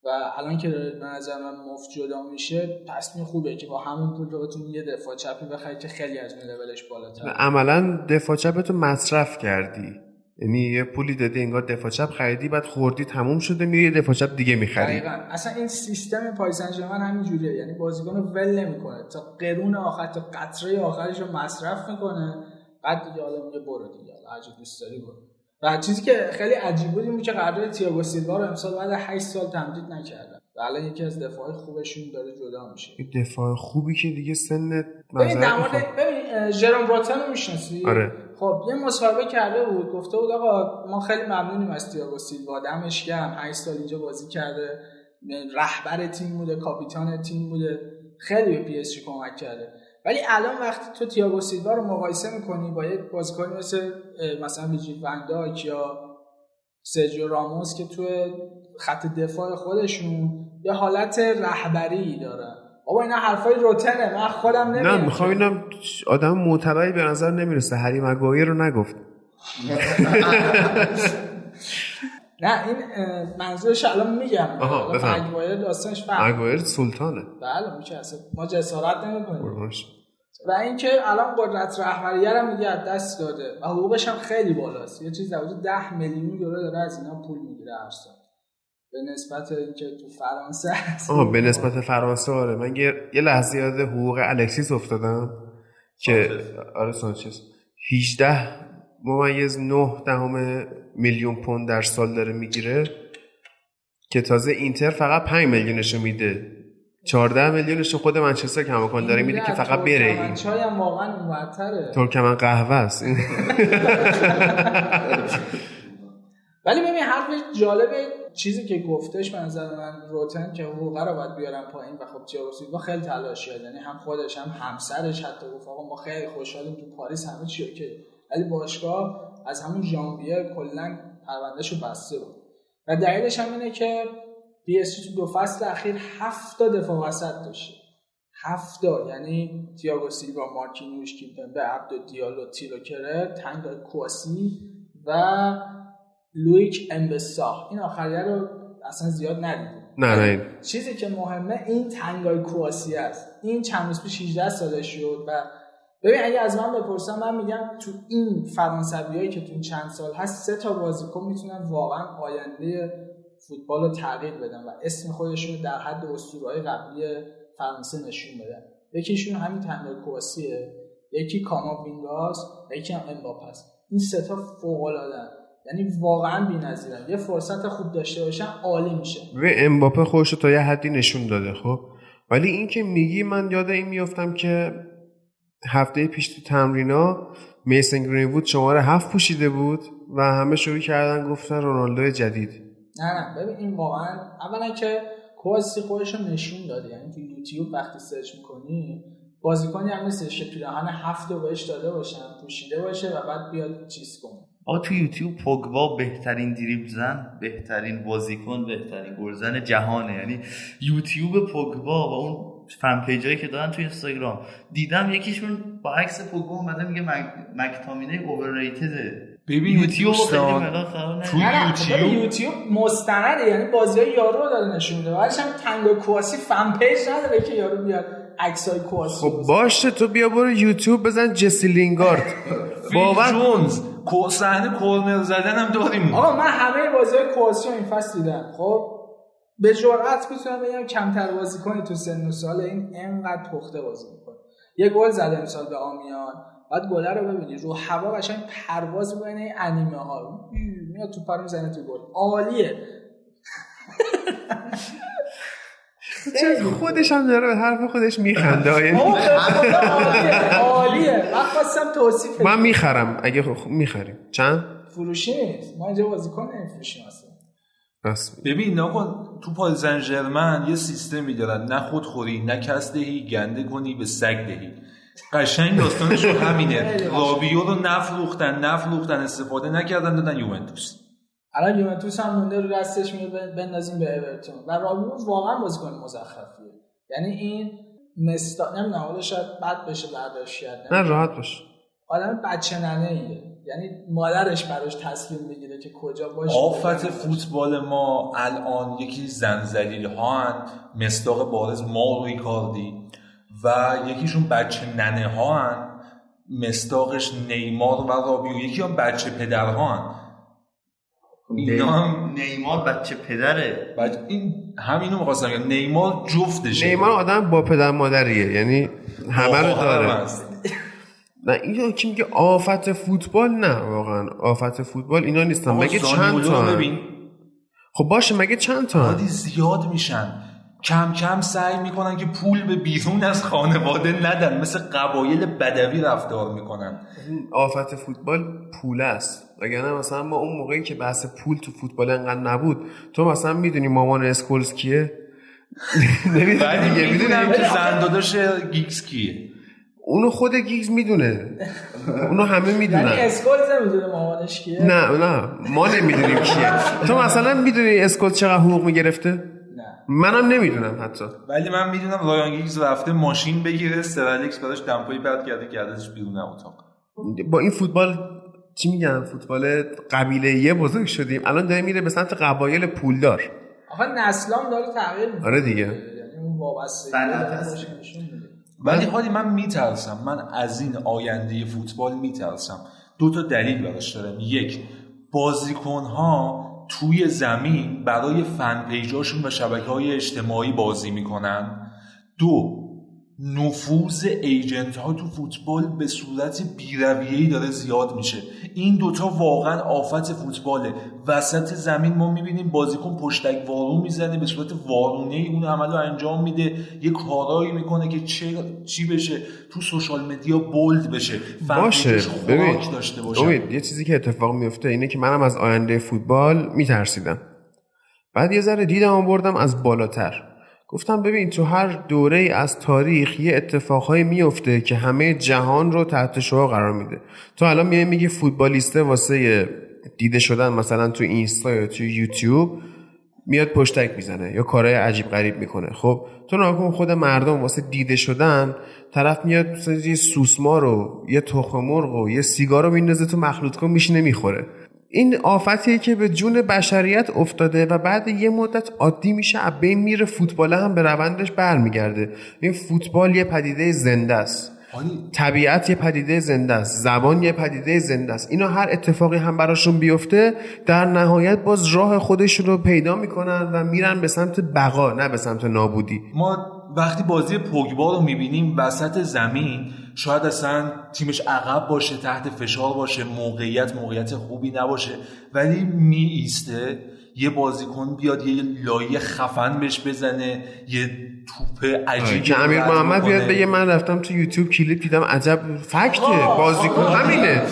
و الان که به نظر من مفت جدا میشه تصمیم خوبه که با همون پول یه دفاع چپی بخری که خیلی از لولش بالاتر. عملا دفاع چپتو مصرف کردی. یعنی یه پولی دادی انگار دفاع چپ خریدی بعد خوردی تموم شده میری یه دفاع چپ دیگه می‌خری. دقیقاً. اصلا این سیستم پاریس سن همین جوریه یعنی بازیکن رو ول نمی‌کنه. تا قرون آخر تا قطره آخرش رو مصرف می‌کنه. بعد دیگه حالا میگه برو دیگه هر دوست داری برو. و چیزی که خیلی عجیب بود این بود که قرارداد تییاگو سیلوا رو امسال بعد 8 سال تمدید نکردن. و الان یکی از دفاع خوبشون داره جدا میشه. یه دفاع خوبی که دیگه سن ببین در. مورد ببین اه، ژرام روتن رو می‌شناسی؟ آره. خب یه مصاحبه کرده بود گفته بود آقا ما خیلی ممنونیم از تییاگو سیلوا دمش گرم 8 سال اینجا بازی کرده رهبر تیم بوده کاپیتان تیم بوده. خیلی به پی اس کمک کرده. ولی الان وقتی تو تییاگو سیلوا رو مقایسه می‌کنی با یک بازیکنی مثل مثلا ویرجیل ون‌دایک یا سرجیو راموس که تو خط دفاع خودشون یه حالت رهبری دارن. بابا اینا حرفای روتنه من خودم نمی‌دونم. نه می‌خوام اینم آدم معتبری به نظر نمی‌رسه. هری مگایر رو نگفت. نه این منظورش الان میگم. مگوایر داستانش فرق مگایر سلطانه. بله میشه اصلا ما جسارت نمی‌کنیم. و اینکه الان قدرت رهبریه رو میگه از دست داده و حقوقش هم خیلی بالاست. یه چیز حدود 10 میلیون یورو داره از اینا پول می‌گیره هر سال. به نسبت اینکه تو فرانسه هست. آه به نسبت فرانسه آره. من یه, یه لحظه یاد حقوق الکسیس افتادم که آره سانچز. 18 ممیز 9 دهم میلیون پوند در سال داره می‌گیره که تازه اینتر فقط 5 میلیونش میده. 14 میلیونش رو خود منچستر کماکان داره میده که فقط بره. این چای هم واقعا اونورتره ترکمن قهوه است. ولی ببین حرف جالبه چیزی که گفتش به نظر من روتن که حقوقه رو باید بیارن پایین و خب تییاگو سیلوا خیلی تلاش کرد یعنی هم خودش هم همسرش حتی گفت آقا ما خیلی خوشحالیم تو پاریس همه چی اوکی. ولی باشگاه از همون ژانویه کلا پروندهش رو بسته بود. و دلیلش هم اینه که پی اس جی تو دو فصل اخیر هفت تا دفاع وسط داشته. هفت تا یعنی تییاگو سیلوا مارکینیوش کیمپمبه عبدو دیالو تیلو کرر تنگای کواسی و لوئیک امبه‌سو. این آخریه رو اصلا زیاد ندیدیم. نه نه. چیزی که مهمه این تنگای کواسی است. این چند روز پیش 18 سالش شد و ببین اگه از من بپرسم من میگم تو این فرانسویایی که تو این چند سال هست سه تا بازیکن می‌تونن واقعا آینده فوتبال رو تغییر بدن و اسم خودشون رو در حد اسطوره‌های قبلی فرانسه نشون بدن. یکیشون همین تنگای کواسیه یکی کاما وینگاس یکی هم امباپه این سه تا فوق‌العاده یعنی واقعا بی‌نظیرن. یه فرصت خوب داشته باشن عالی میشه. و امباپه خودش تا یه حدی نشون داده خب؟ ولی این که میگی من یاد این میافتم که هفته پیش تو تمرینا میسن گرینوود شماره هفت پوشیده بود و همه شروع کردن گفتن رونالدو جدید. نه نه. ببین این واقعا اولا که کواسی خودش رو نشون داده. یعنی تو یوتیوب وقتی سرچ می‌کنی بازیکنی هم نیستش که پیراهن هفت رو بهش داده باشن پوشیده باشه و بعد بیاد چیز کنه. آقا تو یوتیوب پوگبا بهترین دریبل زن بهترین بازیکن بهترین گلزن جهانه. یعنی یوتیوب پوگبا و اون fan page ایی که دارن تو اینستاگرام دیدم یکیشون با عکس پوگبا اومده میگه مک... مک‌تامینی overrated ه ببین یوتیوب تو یوتیوب- یوتیوب مستنده یعنی بازی یارو رو داره نشون میده. بعدش هم تنگا کواسی fan page نداره که یارو بیاد عکسای کواسی خب باشه تو بیا برو یوتیوب بزن جسی لینگارد. باور جونز کو- صحنه کورنر زدن هم داریم. آقا من همه بازی کواسی رو این فصل دیدم. خب به جرئت می‌تونم بگم کمتر بازی کنی تو سن و سال این انقدر پخته بازی می‌کنه. یه گل زده امسال به آمیان. بعد گله رو ببینی رو هوا قشنگ پرواز بین این انیمه ها میاد تو پارو می‌زنه تو گل. عالیه. خودش هم داره به حرف خودش میخنده. یعنی عالیه. من خواستم توصیف من می‌خرم. اگه خب می‌خریم. چند؟ فروشی نیست. ما اینجا بازیکن نمیفروشیم اصلا بس ببین نکن تو پاریس سن ژرمن یه سیستمی دارن. نه خودخوری نه کس دهی گنده کنی به سگ دهی. قشنگ داستانش رو همینه. رابیو رو نفروختن نفروختن استفاده نکردن دادن یوونتوس. الان یوونتوس هم مونده رو دستش میره بندازیم به اورتون. و رابیو واقعا بازیکن مزخرفیه. یعنی این مستا نمی‌دونم حالا شاید بد بشه برداشت کرد نه راحت باش آدم بچه ننه ایه یعنی مادرش براش تصمیم می‌گیره که کجا باشه. آفت فوتبال ما الان یکی زنزلیل ها هن مستاق بارز ما روی کاردی. و یکیشون بچه ننه ها هن. مستاقش نیمار و رابیو. یکی هم بچه پدر ها هن اینا هم نیمار بچه پدره. بچه این همینو می‌خواستم بگم. نیمار جفتشه. نیمار آدم با پدر مادریه. یعنی همه رو داره. نه اینو کی میگه آفت فوتبال؟ نه واقعا آفت فوتبال اینا نیستن. مگه چند تا؟ خب باشه مگه چند تا؟ زیاد میشن. کم کم سعی می‌کنن که پول به بیرون از خانواده ندن. مثل قبایل بدوی رفتار می‌کنن. آفت فوتبال پول است. وگرنه مثلا ما اون موقعی که بحث پول تو فوتبال انقدر نبود تو مثلا می‌دونی مامان اسکولز کیه؟ نمی‌دونی. ولی دیگه می‌دونم می‌دونی. که زنداداش گیگز کیه. اونو خود گیگز می‌دونه. اونو همه یعنی می‌دونن اسکول نمی‌دونه مامانش کیه. نه نه. ما نمی‌دونیم کیه. تو مثلا می‌دونی اسکول چقدر حقوق می‌گرفته؟ نه منم نمی‌دونم حتی. ولی من می‌دونم رایان گیگز رفته ماشین بگیره سرالکس براش دمپایی پرت کرده کردش بیرون اتاق با این فوتبال چی میگن؟ فوتبال قبیله یه بزرگ شدیم. الان داره میره به سمت قبایل پولدار. آخه نسلام داره تغییر می‌کنه. آره دیگه. یعنی. ولی حالی من میترسم. من از این آینده فوتبال میترسم. دو تا دلیل براش دارم یک بازیکن ها توی زمین برای فن پیجاشون و شبکه های اجتماعی بازی می‌کنن. دو نفوذ ایجنت ها تو فوتبال به صورت بیرویه‌ای داره زیاد میشه. این دوتا واقعا آفت فوتباله. وسط زمین ما می‌بینیم بازیکن پشتک وارون می‌زنه به صورت وارونه اون عمل رو انجام میده. یه کارایی می‌کنه که چه چی بشه؟ تو سوشال مدیا بولد بشه. باشه. ببین داشته باشه. امید یه چیزی که اتفاق میفته اینه که منم از آینده فوتبال میترسیدم. بعد یه ذره دیدم و بردم از بالاتر. گفتم ببین تو هر دوره از تاریخ یه اتفاقهایی میفته که همه جهان رو تحت شعا قرار میده. تو الان میای میگی فوتبالیسته واسه دیده شدن مثلا تو اینستا یا تو یوتیوب میاد پشتک می‌زنه یا کارهای عجیب غریب می‌کنه. خب تو ناکن خود مردم واسه دیده شدن طرف میاد یه سوسمار رو یه تخم مرغ و یه سیگار رو میندازه تو مخلوط کن میشینه می‌خوره. این آفتیه که به جون بشریت افتاده و بعد یه مدت عادی میشه از بین میره فوتبال هم به روندش برمیگرده. این فوتبال یه پدیده زنده است. طبیعت یه پدیده زنده است. زبان یه پدیده زنده است. اینا هر اتفاقی هم براشون بیفته در نهایت باز راه خودشون رو پیدا می‌کنن و میرن به سمت بقا نه به سمت نابودی. ما وقتی بازی پوگبا رو می‌بینیم وسط زمین شاید اصلا تیمش عقب باشه تحت فشار باشه موقعیت موقعیت خوبی نباشه ولی می ایسته یه بازیکن بیاد یه لایه خفن بهش بزنه یه توپ عجیبی که امیر محمد. بیاد بگه من رفتم تو یوتیوب کلیپ دیدم عجب فکته بازیکن همینه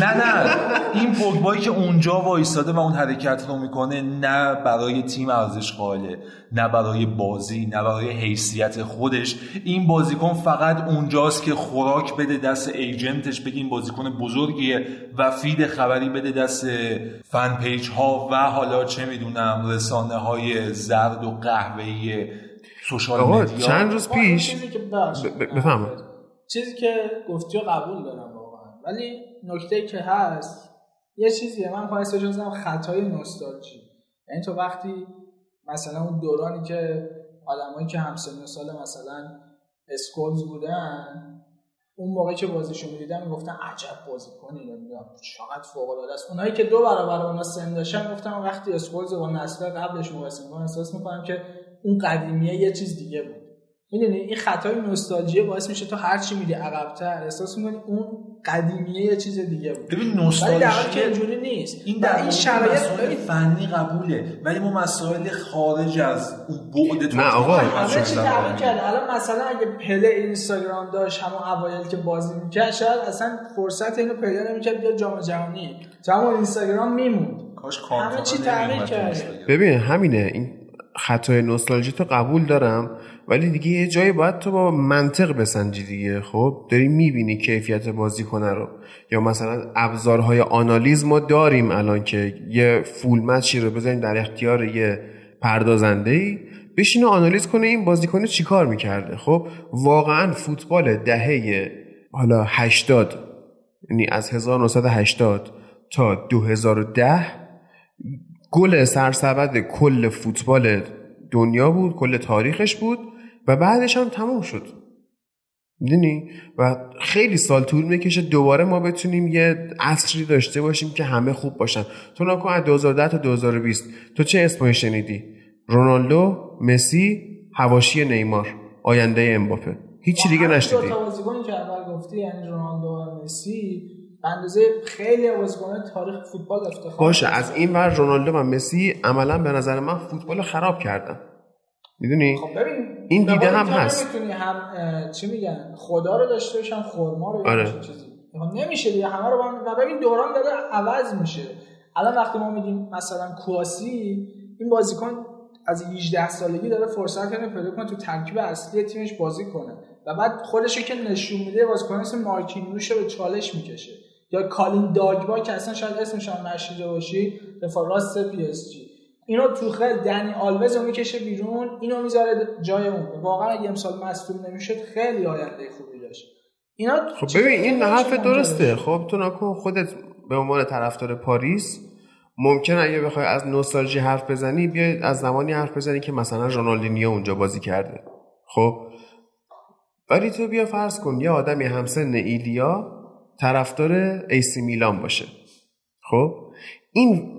نه نه این پوگبایی که اونجا وایستاده و اون حرکت رو می‌کنه نه برای تیم ارزش قائله نه برای بازی نه برای حیثیت خودش این بازیکن فقط اونجاست که خوراک بده دست ایجنتش بگه این بازیکن بزرگیه و فید خبری بده دست fan page ها و حالا چه می‌دونم رسانه های زرد و قهوه‌ای social آقا media چند روز این پیش چیزی که ببخشید. ب- ب- بفرمایید. چیزی که گفتی قبول دارم ولی نکته که هست یه چیزیه من پایست بجازم خطای نوستالژی. یعنی تو وقتی مثلا اون دورانی که آدمایی که همسن سال مثلا اسکولز بودن اون موقعی که بازیشو می‌دیدن می‌گفتن عجب بازیکنی نمی‌دونم چقدر فوق العاده است. اونایی که دو برابر اونا سن داشتن گفتن وقتی اسکولز با نسل قبلش مقایسه می‌کنم احساس می‌کنم که اون قدیمیه یه چیز دیگه بود. می‌دونی؟ این خطای نوستالژی باعث میشه تو هر چی میری عقبتر احساس می‌کنی اون قدیمیه یه چیز دیگه بود. ببین نوستالژی که اینجوری نیست. این در این شرایط فنی قبوله ولی ما مسائل خارج از اون بعد نه آقا، همه چی. کرد الان مثلا اگه پله اینستاگرام داشت همون اوایل که بازی می‌کرد شاید اصلا فرصت اینو پیدا نمی‌کرد بیا جام جهانی. تو همون اینستاگرام میموند. کاش همه چی تغییر تو. اینستاگرام. ببین همینه. این خطای نوستالژی تو قبول دارم ولی دیگه یه جایی باید تو با منطق بسنجی دیگه. خب داری می‌بینی کیفیت بازیکنه رو. یا مثلا ابزارهای آنالیز ما داریم الان که یه فول مچی رو بذاریم در اختیار یه پردازنده ای بشینه آنالیز کنه این بازیکن چیکار می‌کرده. خب واقعا فوتبال دهه حالا 80 یعنی از 1980 تا 2010 گل سرسبد کل فوتبال دنیا بود کل تاریخش بود و بعدش هم تموم شد. می‌دونی؟ و خیلی سال طول می‌کشه دوباره ما بتونیم یه عصری داشته باشیم که همه خوب باشن. تو نکن از 2010 تا 2020 تو چه اسمایی شنیدی؟ رونالدو مسی هواشی نیمار آینده امباپه. هیچی دیگه بازیکنی که اول گفتی یعنی رونالدو و مسی اندازه خیلی بازیکن تاریخ فوتبال افتخار باشه. از این ور رونالدو و مسی عملا به نظر من فوتبال خراب کردن. می‌دونی؟ خب ببین این دیده هم هست. نمی‌تونی هم چی میگن؟ خدا رو داشته باشم خرما رو آره. چیزی. خب نمیشه دیگه همه رو و ببین دوران داره عوض میشه. الان وقتی ما میگیم مثلا کواسی این بازیکن از 18 سالگی داره فرصت اینو پیدا کنه تو ترکیب اصلی تیمش بازی کنه. و بعد خودشو که نشون میده بازیکن مثل مارکینیوش رو به چالش می‌کشه. یا کالین داگبا که اصلا شاید اسمش هم نشنیده باشی دفاع راست پی اس جی. اینو توخل دنی آلوز رو می‌کشه بیرون اینو می‌ذاره جای اون. واقعا اگه امسال مصدوم نمی‌شد خیلی آینده خوبی داشت. اینا خب ببین این حرف درسته. خب تو نکن خودت به عنوان طرفدار پاریس ممکن اگه بخوای از نوستالژی حرف بزنی بیای از زمانی حرف بزنی که مثلا رونالدینیو اونجا بازی کرده. خب؟ ولی تو بیا فرض کن یه آدمی همسن ایلیا طرفدار ایسی میلان باشه. خب؟ این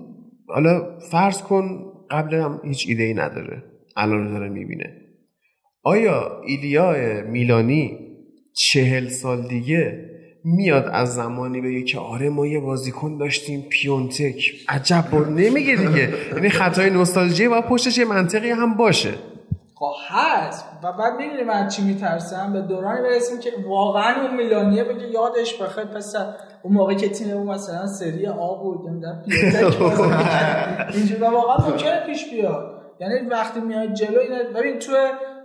حالا فرض کن قبل هم هیچ ایده ای نداره. الان رو داره می‌بینه. آیا ایلیا میلانی چهل سال دیگه میاد از زمانی بگه که آره ما یه بازیکن داشتیم پیونتک. عجب با نمیگه دیگه. یعنی خطای نوستالژی و پشتش یه منطقی هم باشه. خب هست. و بعد می‌دونی من چی میترسم؟ به دورانی برسیم که واقعا اون میلانیه بگه یادش بخیر پسر اون موقع که تیم اون مثلا سری آ بود نمی‌دونم می‌کرد. اینجوری واقعا ممکنه پیش بیاد. یعنی وقتی میاد جلو اینه ببین تو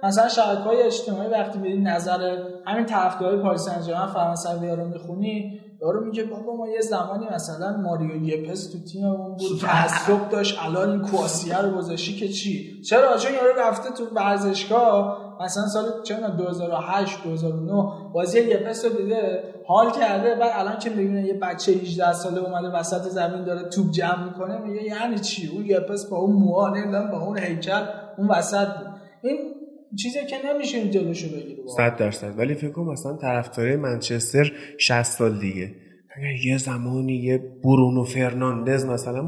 مثلا شبکه های اجتماعی وقتی میری نظر همین طرفدارای پاریس سن ژرمن فرانسوی رو می‌خونی یارو میگه بابا ما یه زمانی مثلا ماریو یپس تو تیممون بود تعصب داشت الان کواسیه رو گذاشتی که چی؟ چرا؟ چون یارو رفته تو ورزشگاه مثلا سال می‌دونم 2008 2009 بازی یپس رو دیده حال کرده بعد الان که می‌بینه یه بچه 18 ساله اومده وسط زمین داره توپ جمع می‌کنه میگه یعنی چی؟ اون یپس با اون موها نمی‌دونم با اون هیکل اون وسط بود. این چیزی که نمیشه این جلوشو بگیره واقعا. صد درصد. ولی فکر کنم مثلا طرفدارای منچستر 60 سال دیگه. اگه یه زمانی یه برونو فرناندز مثلا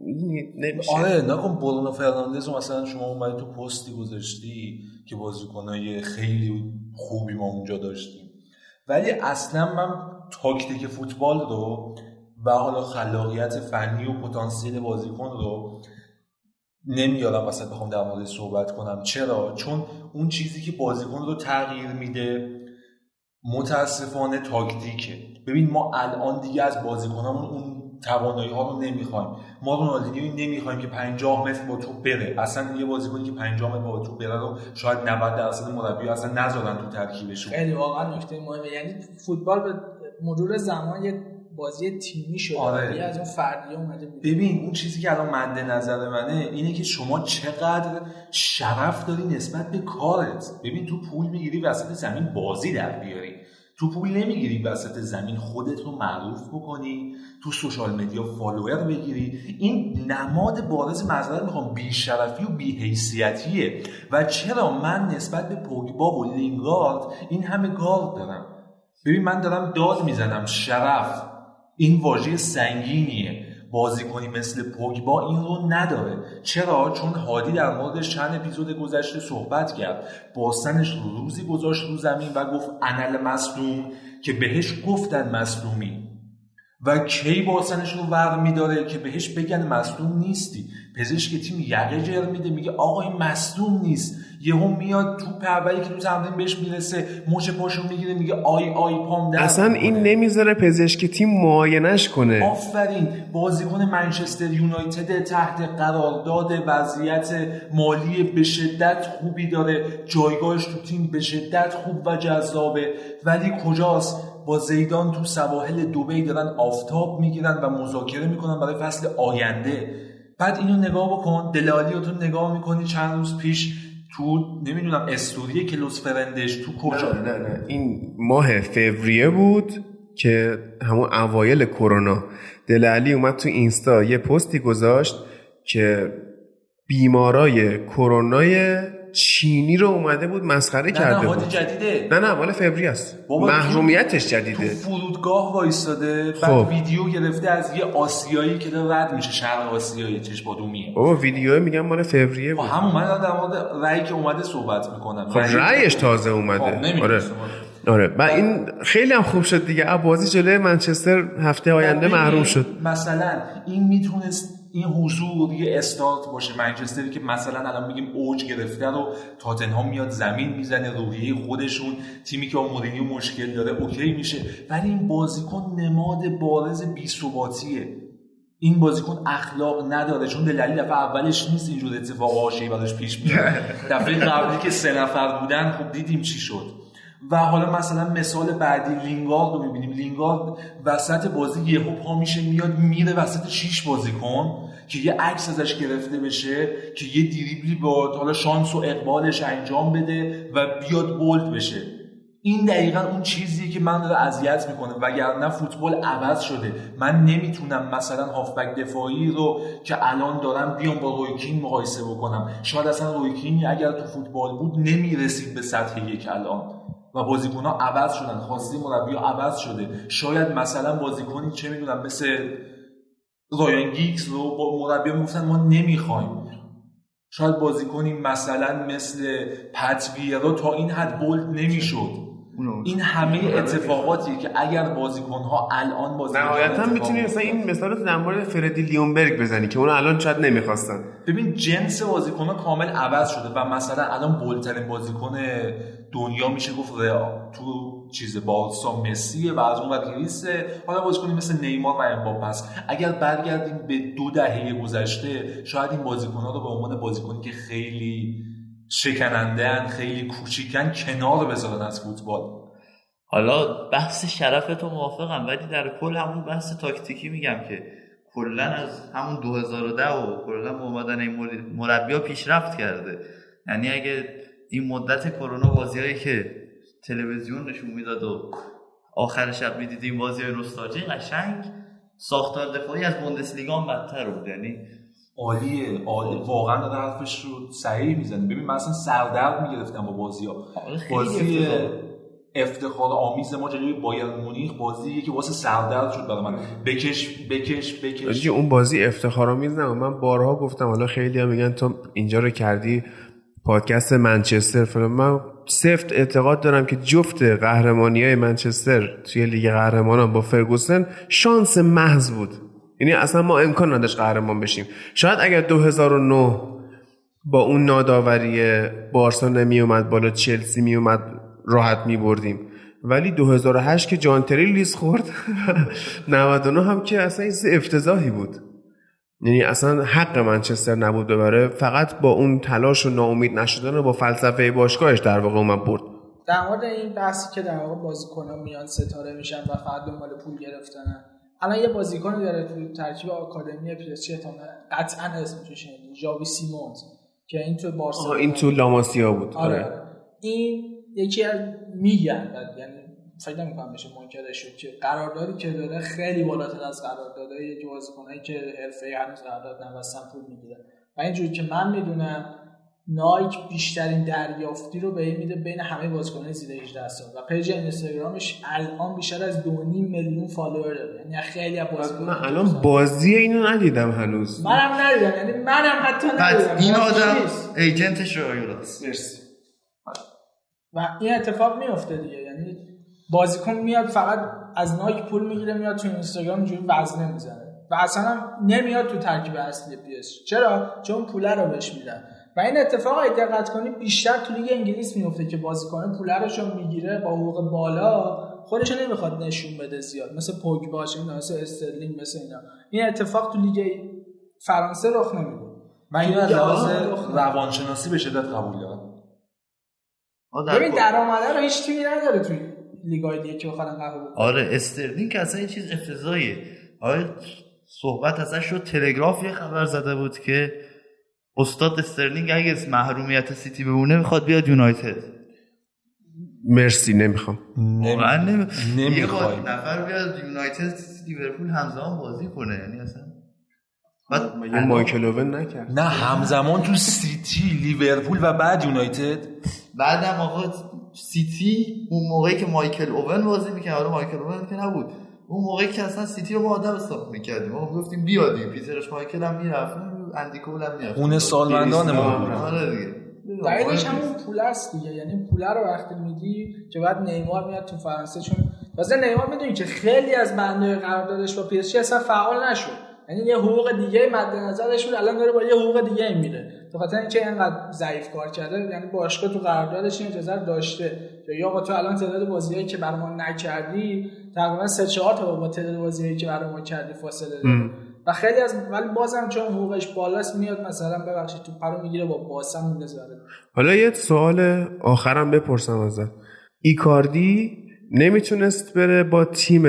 می‌دونی نمیشه. آره نکن برونو فرناندز رو مثلا شما اومدی تو پستی گذاشتی که بازیکنای خیلی خوبی ما اونجا داشتیم. ولی اصلا من تاکتیک فوتبال رو و حالا خلاقیت فنی و پتانسیل بازیکن رو نمیارم وسط بخوام در مورد صحبت کنم. چرا؟ چون اون چیزی که بازیکن رو تغییر میده متاسفانه تاکتیکه. ببین ما الان دیگه از بازیکنامون اون توانایی ها رو نمی‌خوایم. ما رونالدینیو نمی‌خوایم که 50 متر با توپ بره. اصلا یه بازیکنی که 50 متر با توپ بره رو شاید 90 درصد مربی اصلا نذارن تو ترکیبشون. خیلی واقعا نکته مهمه. یعنی فوتبال به مرور زمان یه بازی تیمی شده آره. از اون فردی اومده بیرون. ببین اون چیزی که الان مد نظر منه اینه که شما چقدر شرف داری نسبت به کارت. ببین تو پول می‌گیری وسط زمین بازی در بیاری. تو پول نمی‌گیری وسط زمین خودت رو معروف بکنی تو social media follower بگیری. این نماد بارز معذرت می‌خوام بیشرفی و بیحیثیتیه. و چرا من نسبت به پوگبا و لینگارد این همه گارد دارم؟ ببین من دارم داد می‌زنم شرف. این واژه سنگینیه. بازیکنی مثل پوگبا این رو نداره. چرا؟ چون هادی در مورد چند اپیزود گذشته صحبت کرد. باستنش رو روزی گذاشت رو زمین و گفت انل مصدوم که بهش گفتن مصدومی. و کی باسنش رو ور میداره که بهش بگن مصدوم نیستی؟ پزشک تیم یقه جر میده میگه آقا این مصدوم نیست. یهو میاد تو اولی که تو تمرین بهش می‌رسه مچ پاشو می‌گیره میگه آی آی پام در اصلا این نمی‌ذاره پزشک تیم معاینش کنه. آفرین. بازیکن منچستر یونایتد تحت قرارداد وضعیت مالی به شدت خوبی داره. جایگاهش تو تیم به شدت خوب و جذابه. ولی کجاست؟ با زیدان تو سواحل دوبی دارن آفتاب می‌گیرن و مذاکره می‌کنن برای فصل آینده. بعد اینو نگاه بکن دلالی رو تو نگاه می‌کنی چند روز پیش تو نمی‌دونم استوری کلوس فرندش تو کجا؟ نه نه. این ماه فوریه بود که همون اوایل کرونا. دل علی اومد تو اینستا یه پستی گذاشت که بیمارای کرونای چینی رو اومده بود مسخره کرده نه بود. جدیده. نه نه مال فوریه است. محرومیتش جدیده. تو فرودگاه وایستاده بعد خب. ویدیو گرفته از یه آسیایی که داره رد میشه شرق آسیایی چشمادومیه بابا ویدیو میگم مال فوریه خب بود. همون من در مورد رأی که اومده صحبت می‌کنم. خب رأیش تازه اومده. خب،. آره. آره. و این خیلی هم خوب شد دیگه. بازی جلوی منچستر هفته آینده محروم شد. مثلا این می‌تونست این حضور یه استارت باشه. منچستری که مثلا الان میگیم اوج گرفته رو تاتنهام میاد زمین می‌زنه روحیه خودشون تیمی که مورینیو مشکل داره اوکی میشه. ولی این بازیکن نماد بارز بی‌ثباتیه این بازیکن اخلاق نداره. چون دلالی دفعه اولش نیست اینجور اتفاق حاشیه‌ای براش پیش میاد. دفعه قبلی که سه نفر بودن خب دیدیم چی شد. و حالا مثلا مثال بعدی لینگارد رو می‌بینیم. لینگارد وسط بازی یهو پا میشه میاد میره وسط شیش بازیکن که یه عکس ازش گرفته بشه که یه دریبلی با حالا شانس و اقبالش انجام بده و بیاد بولد بشه. این دقیقا اون چیزیه که من داره اذیت می‌کنه. وگرنه فوتبال عوض شده. من نمی‌تونم مثلا هافبک دفاعی رو که الان دارم بیام با روی کین مقایسه بکنم. شاید اصلا روی کینی اگر تو فوتبال بود نمی‌رسید به سطح یک الان. و بازیکن ها عوض شدن خواسته‌ی مربی عوض شده. شاید مثلا بازیکنی چه می‌دونم مثل رایان گیکس رو با مربی می‌گفتن ما نمی‌خوایم. شاید بازیکنی مثلا مثل پت ویرا تا این حد bold نمی‌شد. این همه اتفاقاتیه که اگر بازیکن ها الان بازی نهایتا می‌تونی مثلا این مثال رو در مورد فردی لیونبرگ بزنی که اون الان شاید نمی‌خواستن. ببین جنس بازیکن ها کامل عوض شده و مثلا الان بولترین بازیکن دنیا میشه گفت تو چیز بارسا مسیه و از اون ور گریسه حالا بازیکنی مثل نیمار و امباپه است. اگر برگردیم به دو دهه گذشته شاید این بازیکن ها رو به عنوان بازیکنی که خیلی شکننده خیلی کوچیکن کنار بذارن از فوتبال. حالا بحث شرفتو موافقم ولی در کل همون بحث تاکتیکی میگم که کلا از همون 2010 و کلا با اومدن این مربی پیشرفت کرده. یعنی اگه این مدت کرونا بازیایی که تلویزیون نشون می‌داد و آخر شب می‌دیدیم بازی نوستالژی قشنگ ساختار دفاعی از بوندسلیگا بدتر بود. یعنی عالیه عالی واقعا داره حرفش رو صحیح می‌زنه. ببین من اصلا سردرد می‌گرفتم با بازی ها. بازی افتخار آمیز ما جلوی بایر مونیخ بازی که واسه سردرد شد برای من. بکش بکش بکش. اون بازی افتخار آمیز نه من بارها گفتم حالا خیلی هم میگن تو اینجا رو کردی پادکست منچستر فلان. من سفت اعتقاد دارم که جفت قهرمانی های منچستر توی لیگ قهرمانان با فرگوسن شانس محض بود. یعنی اصلا ما امکان نداشت قهرمان بشیم. شاید اگر 2009 با اون ناداوری بارسا نمی اومد بالا چلسی می اومد راحت می بردیم ولی 2008 که جان تری لیز خورد 99 هم که اصلا این افتضاحی بود. یعنی اصلا حق منچستر نبود ببره فقط با اون تلاش و ناامید نشدن و با فلسفه باشگاهش در واقع اومد برد. در مورد این بحثی که در واقع بازیکن‌ها میان ستاره میشن و فقط دنبال پول گرفتنن الان یه بازیکنی داره تو ترکیب آکادمی پی اس جی قطعا اسمش شنیدی ژاوی سیمونز که این تو بارسا این تو لاماسیا بود آره. آره. این یکی از میگن یعنی فکر نمی‌کنم بشه منکرش شد که قراردادی که داره خیلی بالاتر از قراردادهای بازیکنایی که حرفه‌ای هنوز قرارداد نبستن پول می‌گیره و اینجوری که من می‌دونم نایک بیشترین دریافتی رو به این میده بین همه بازیکنان زیر 18 سال. و page اینستاگرامش الان بیشتر از 2.5 میلیون follower داره. یعنی خیلی از بازیکن من الان بازی اینو ندیدم هنوز. منم ندیدم. یعنی منم حتی ندیدم. این آدم. agent ش رایولاست مرسی. و این اتفاق میفته دیگه. یعنی بازیکن میاد فقط از نایک پول می‌گیره میاد تو اینستاگرام اینجوری وزنه می‌زنه. و اصلا نمیاد تو ترکیب اصلی پی چرا؟ چون پوله رو بهش میدن. و این اتفاق اگه دقت کنی بیشتر تو لیگ انگلیس میفته که بازیکن پوله رو می‌گیره با حقوق بالا خودش رو نمی‌خواد نشون بده زیاد مثل پوگبا مثل استرلینگ مثل اینا. این اتفاق تو لیگ فرانسه رخ نمیده. من اینو از لحاظ. روانشناسی به شدت قبول دارم. ببین درآمده رو هیچ تیمی نداره توی لیگای دیگه که بخواد قهوه آره استرلینگ که اصلا یه چیز افتضاحیه. آره صحبت ازش شد تلگراف یه خبر زده بود که استاد استرلینگ اگه از محرومیت سیتی بمونه می‌خواد بیاد یونایتد. مرسی نمی‌خوام. واقعا نمی... یه نمی‌خوایم. با- نفر بیاد یونایتد لیورپول همزمان بازی کنه یعنی اصلا. بعد الان- مایکل اوون نکرد. نه همزمان تو سیتی لیورپول و بعد یونایتد. بعدم آقا سیتی اون موقعی که مایکل اوون بازی می‌کنه حالا مایکل اوون که نبود. اون موقعی که اصلا سیتی رو ما آدم حساب می‌کردیم. ما گفتیم بیادیم پیترش مایکل هم می‌رفت. اندیکول هم می‌رفت خون سالمندان ما. آره دیگه. دلیلش همون پول است دیگه. یعنی پول رو وقتی میدی که بعد نیمار میاد تو فرانسه چون واسه نیمار می‌دونی که خیلی از بنده قراردادش با پی اس اصلا فعال نشد. یعنی یه حقوق دیگه مد نظرش بود الان داره با یه حقوق دیگه میره به خاطر اینکه اینقدر ضعیف کار کرده یعنی باشگاه تو قراردادش این اجازه داشته. که یا آقا تو الان تعداد بازیایی که برای ما نکردی تقریبا 3 4 تا با تعداد بازیایی که برای ما کردی فاصله داره. و خیلی از ولی بازم چون حقوقش بالاست میاد مثلا ببخشید تو پولو می‌گیره با باسم میندازه حالا یه سوال آخرم بپرسم ازت. ایکاردی نمی‌تونست بره با تیم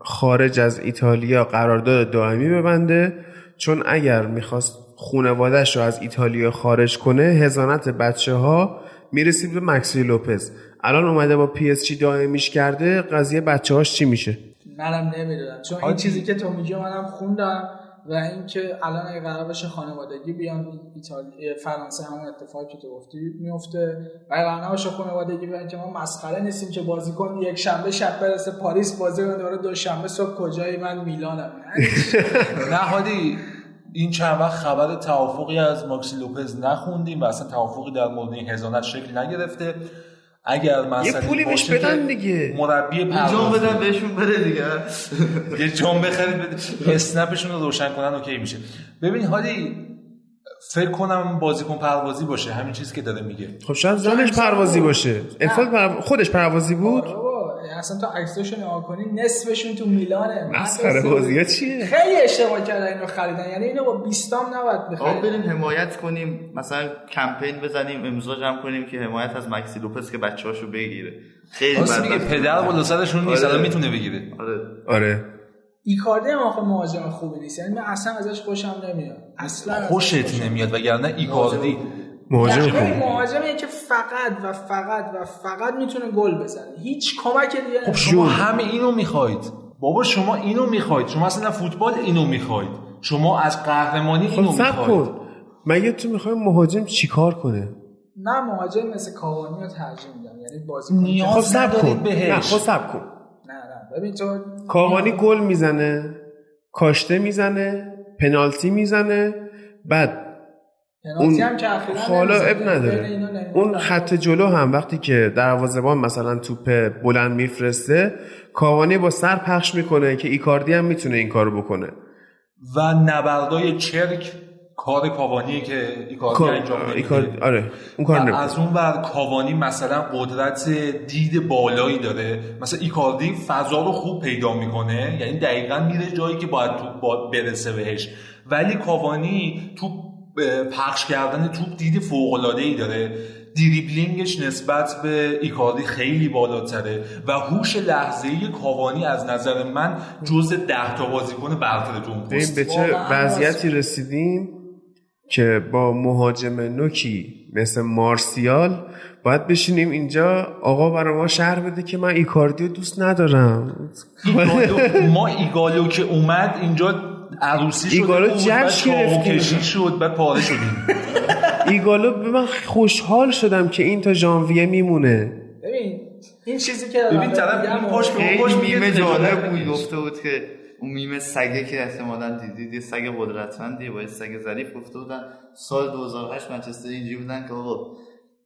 خارج از ایتالیا قرارداد دائمی ببنده؟ چون اگر می‌خواست خونوادش رو از ایتالیا خارج کنه حضانت بچه ها می‌رسید به مکسی لوپز. الان اومده با پی اس جی دائمیش کرده قضیه بچه هاش چی میشه؟ منم نمی‌دونم. چون این. چیزی که تو میگی منم خوندم و اینکه الان اگه قرار بشه خانوادگی بیان ایتالیا فرانسه همون اتفاقی که تو گفتی میفته و اگه قرار نباشه خانوادگی بیان که ما مسخره نیستیم که بازیکن یک شنبه شب برسه پاریس بازی کنه دوباره دوشنبه صبح کجایی؟ من میلانم. نه حالی این چند وقت خبر توافقی از ماکسی لوپز نخوندیم و اصلا توافقی در مورد این هزانت شکل نگرفته. اگر مسئله پولی بهش بدن دیگه. مربی جام بدن بهشون بره دیگه. یه جام بخرید بده. اسنپشون رو روشن کنن اوکی میشه. ببین حالی فکر کنم بازیکن پروازی باشه. همین چیزی که داره میگه. خب شاید زنش پروازی باشه. افراد پر- خودش پروازی بود؟ بابا. اصلا تو عکساشو نگاه کنی نصفشون تو میلانه مسخره بازی ها چیه؟ خیلی اشتباه کردن اینو خریدن. یعنی اینو با 20 تام نباید آقا بخرید بریم حمایت کنیم مثلا کمپین بزنیم امضا جمع کنیم که حمایت از مکسی لوپس که بچه‌هاشو بگیره. خیلی میگه. پدر بالا سرشون نیست آره. الان می‌تونه بگیره. آره. آره. ایکاردی هم آخه مهاجم خوبی نیست. یعنی من اصلا ازش خوشم نمیاد. اصلا خوشت نمیاد وگرنه ایکاردی مهاجم خوب مهاجمیه که فقط و فقط و فقط می‌تونه گل بزنه. هیچ کمک دیگه خب. شما همه اینو می‌خواید. بابا شما اینو می‌خواید. شما اصلا فوتبال اینو می‌خواید. شما از قهرمانی خب اینو می‌خواید. کن. مگه تو می‌خوای مهاجم چیکار کنه؟ من مهاجم مثل کاوانی رو ترجیح میدم. یعنی بازی نیاز خب سب ندارید کن. بهش. نه خب سب کن. نه نه. ببین تو کاوانی گل می‌زنه کاشته می‌زنه پنالتی می‌زنه بعد اون هم که اخیراً حالا. اب نداره. اون خط جلو هم وقتی که دروازه‌بان مثلا توپ بلند میفرسته کاوانی با سر پخش می‌کنه که ایکاردی هم می‌تونه این کارو بکنه. و نبردای چرک کار کاوانیه که ایکاردی کار- انجام ایکاردی- آره اون کار نمی‌کنه. از اون ور کاوانی مثلا قدرت دید بالایی داره. مثلا ایکاردی فضا رو خوب پیدا می‌کنه یعنی دقیقا میره جایی که باید توپ برسه بهش. ولی کاوانی توپ اه، پخش کردن توپ دید فوق العاده ای داره. دریبلینگش نسبت به ایکاردی خیلی بالاتره و هوش لحظه ای کاوانی از نظر من جز ده تا بازیکن برتر پست به چه وضعیتی رسیدیم که با مهاجم نوکی مثل مارسیال باید بشینیم اینجا آقا برای ما شهر بده که من ایکاردی رو دوست ندارم. ایگالو ما ایگالو که اومد اینجا عروسی شده ایگالو جشن گرفتیم. کشی شد بعد پاره شدیم ایگالو به من خوشحال شدم که این تا ژانویه میمونه ببین این چیزی که ببین طرف پشت به میگه میمه جالب بود. گفته بود که اون میمه سگه که احتمالا دیدید یه سگ قدرتمندیه با یه سگ ظریف گفته بودن سال 2008 منچستر اینجوری بودن که آقا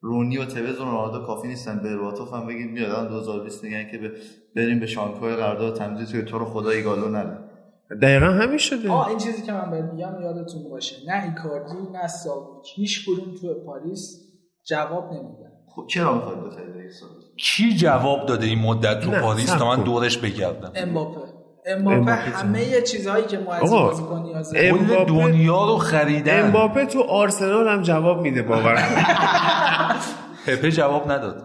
رونی و توز و رونالدو کافی نیستن برباتوف هم بگید میاد الان 2020 میگن که بریم به شانگهای قرارداد تمدید توی تو رو خدا ایگالو نده دقیقا همین شده. آه این چیزی که من بهت میگم یادتون باشه. نه ایکاردی نه ساویچ. هیچ کدوم تو پاریس جواب نمیدن. خب چرا می‌خواید بخرید کی جواب داده این مدت تو پاریس تا من. دورش بگردم؟ امباپه. امباپه همه چیزهایی که ما از آقا، بازیکن. کل امباپه- دنیا رو خریدن. امباپه تو آرسنال هم جواب میده باور. پپه جواب نداد.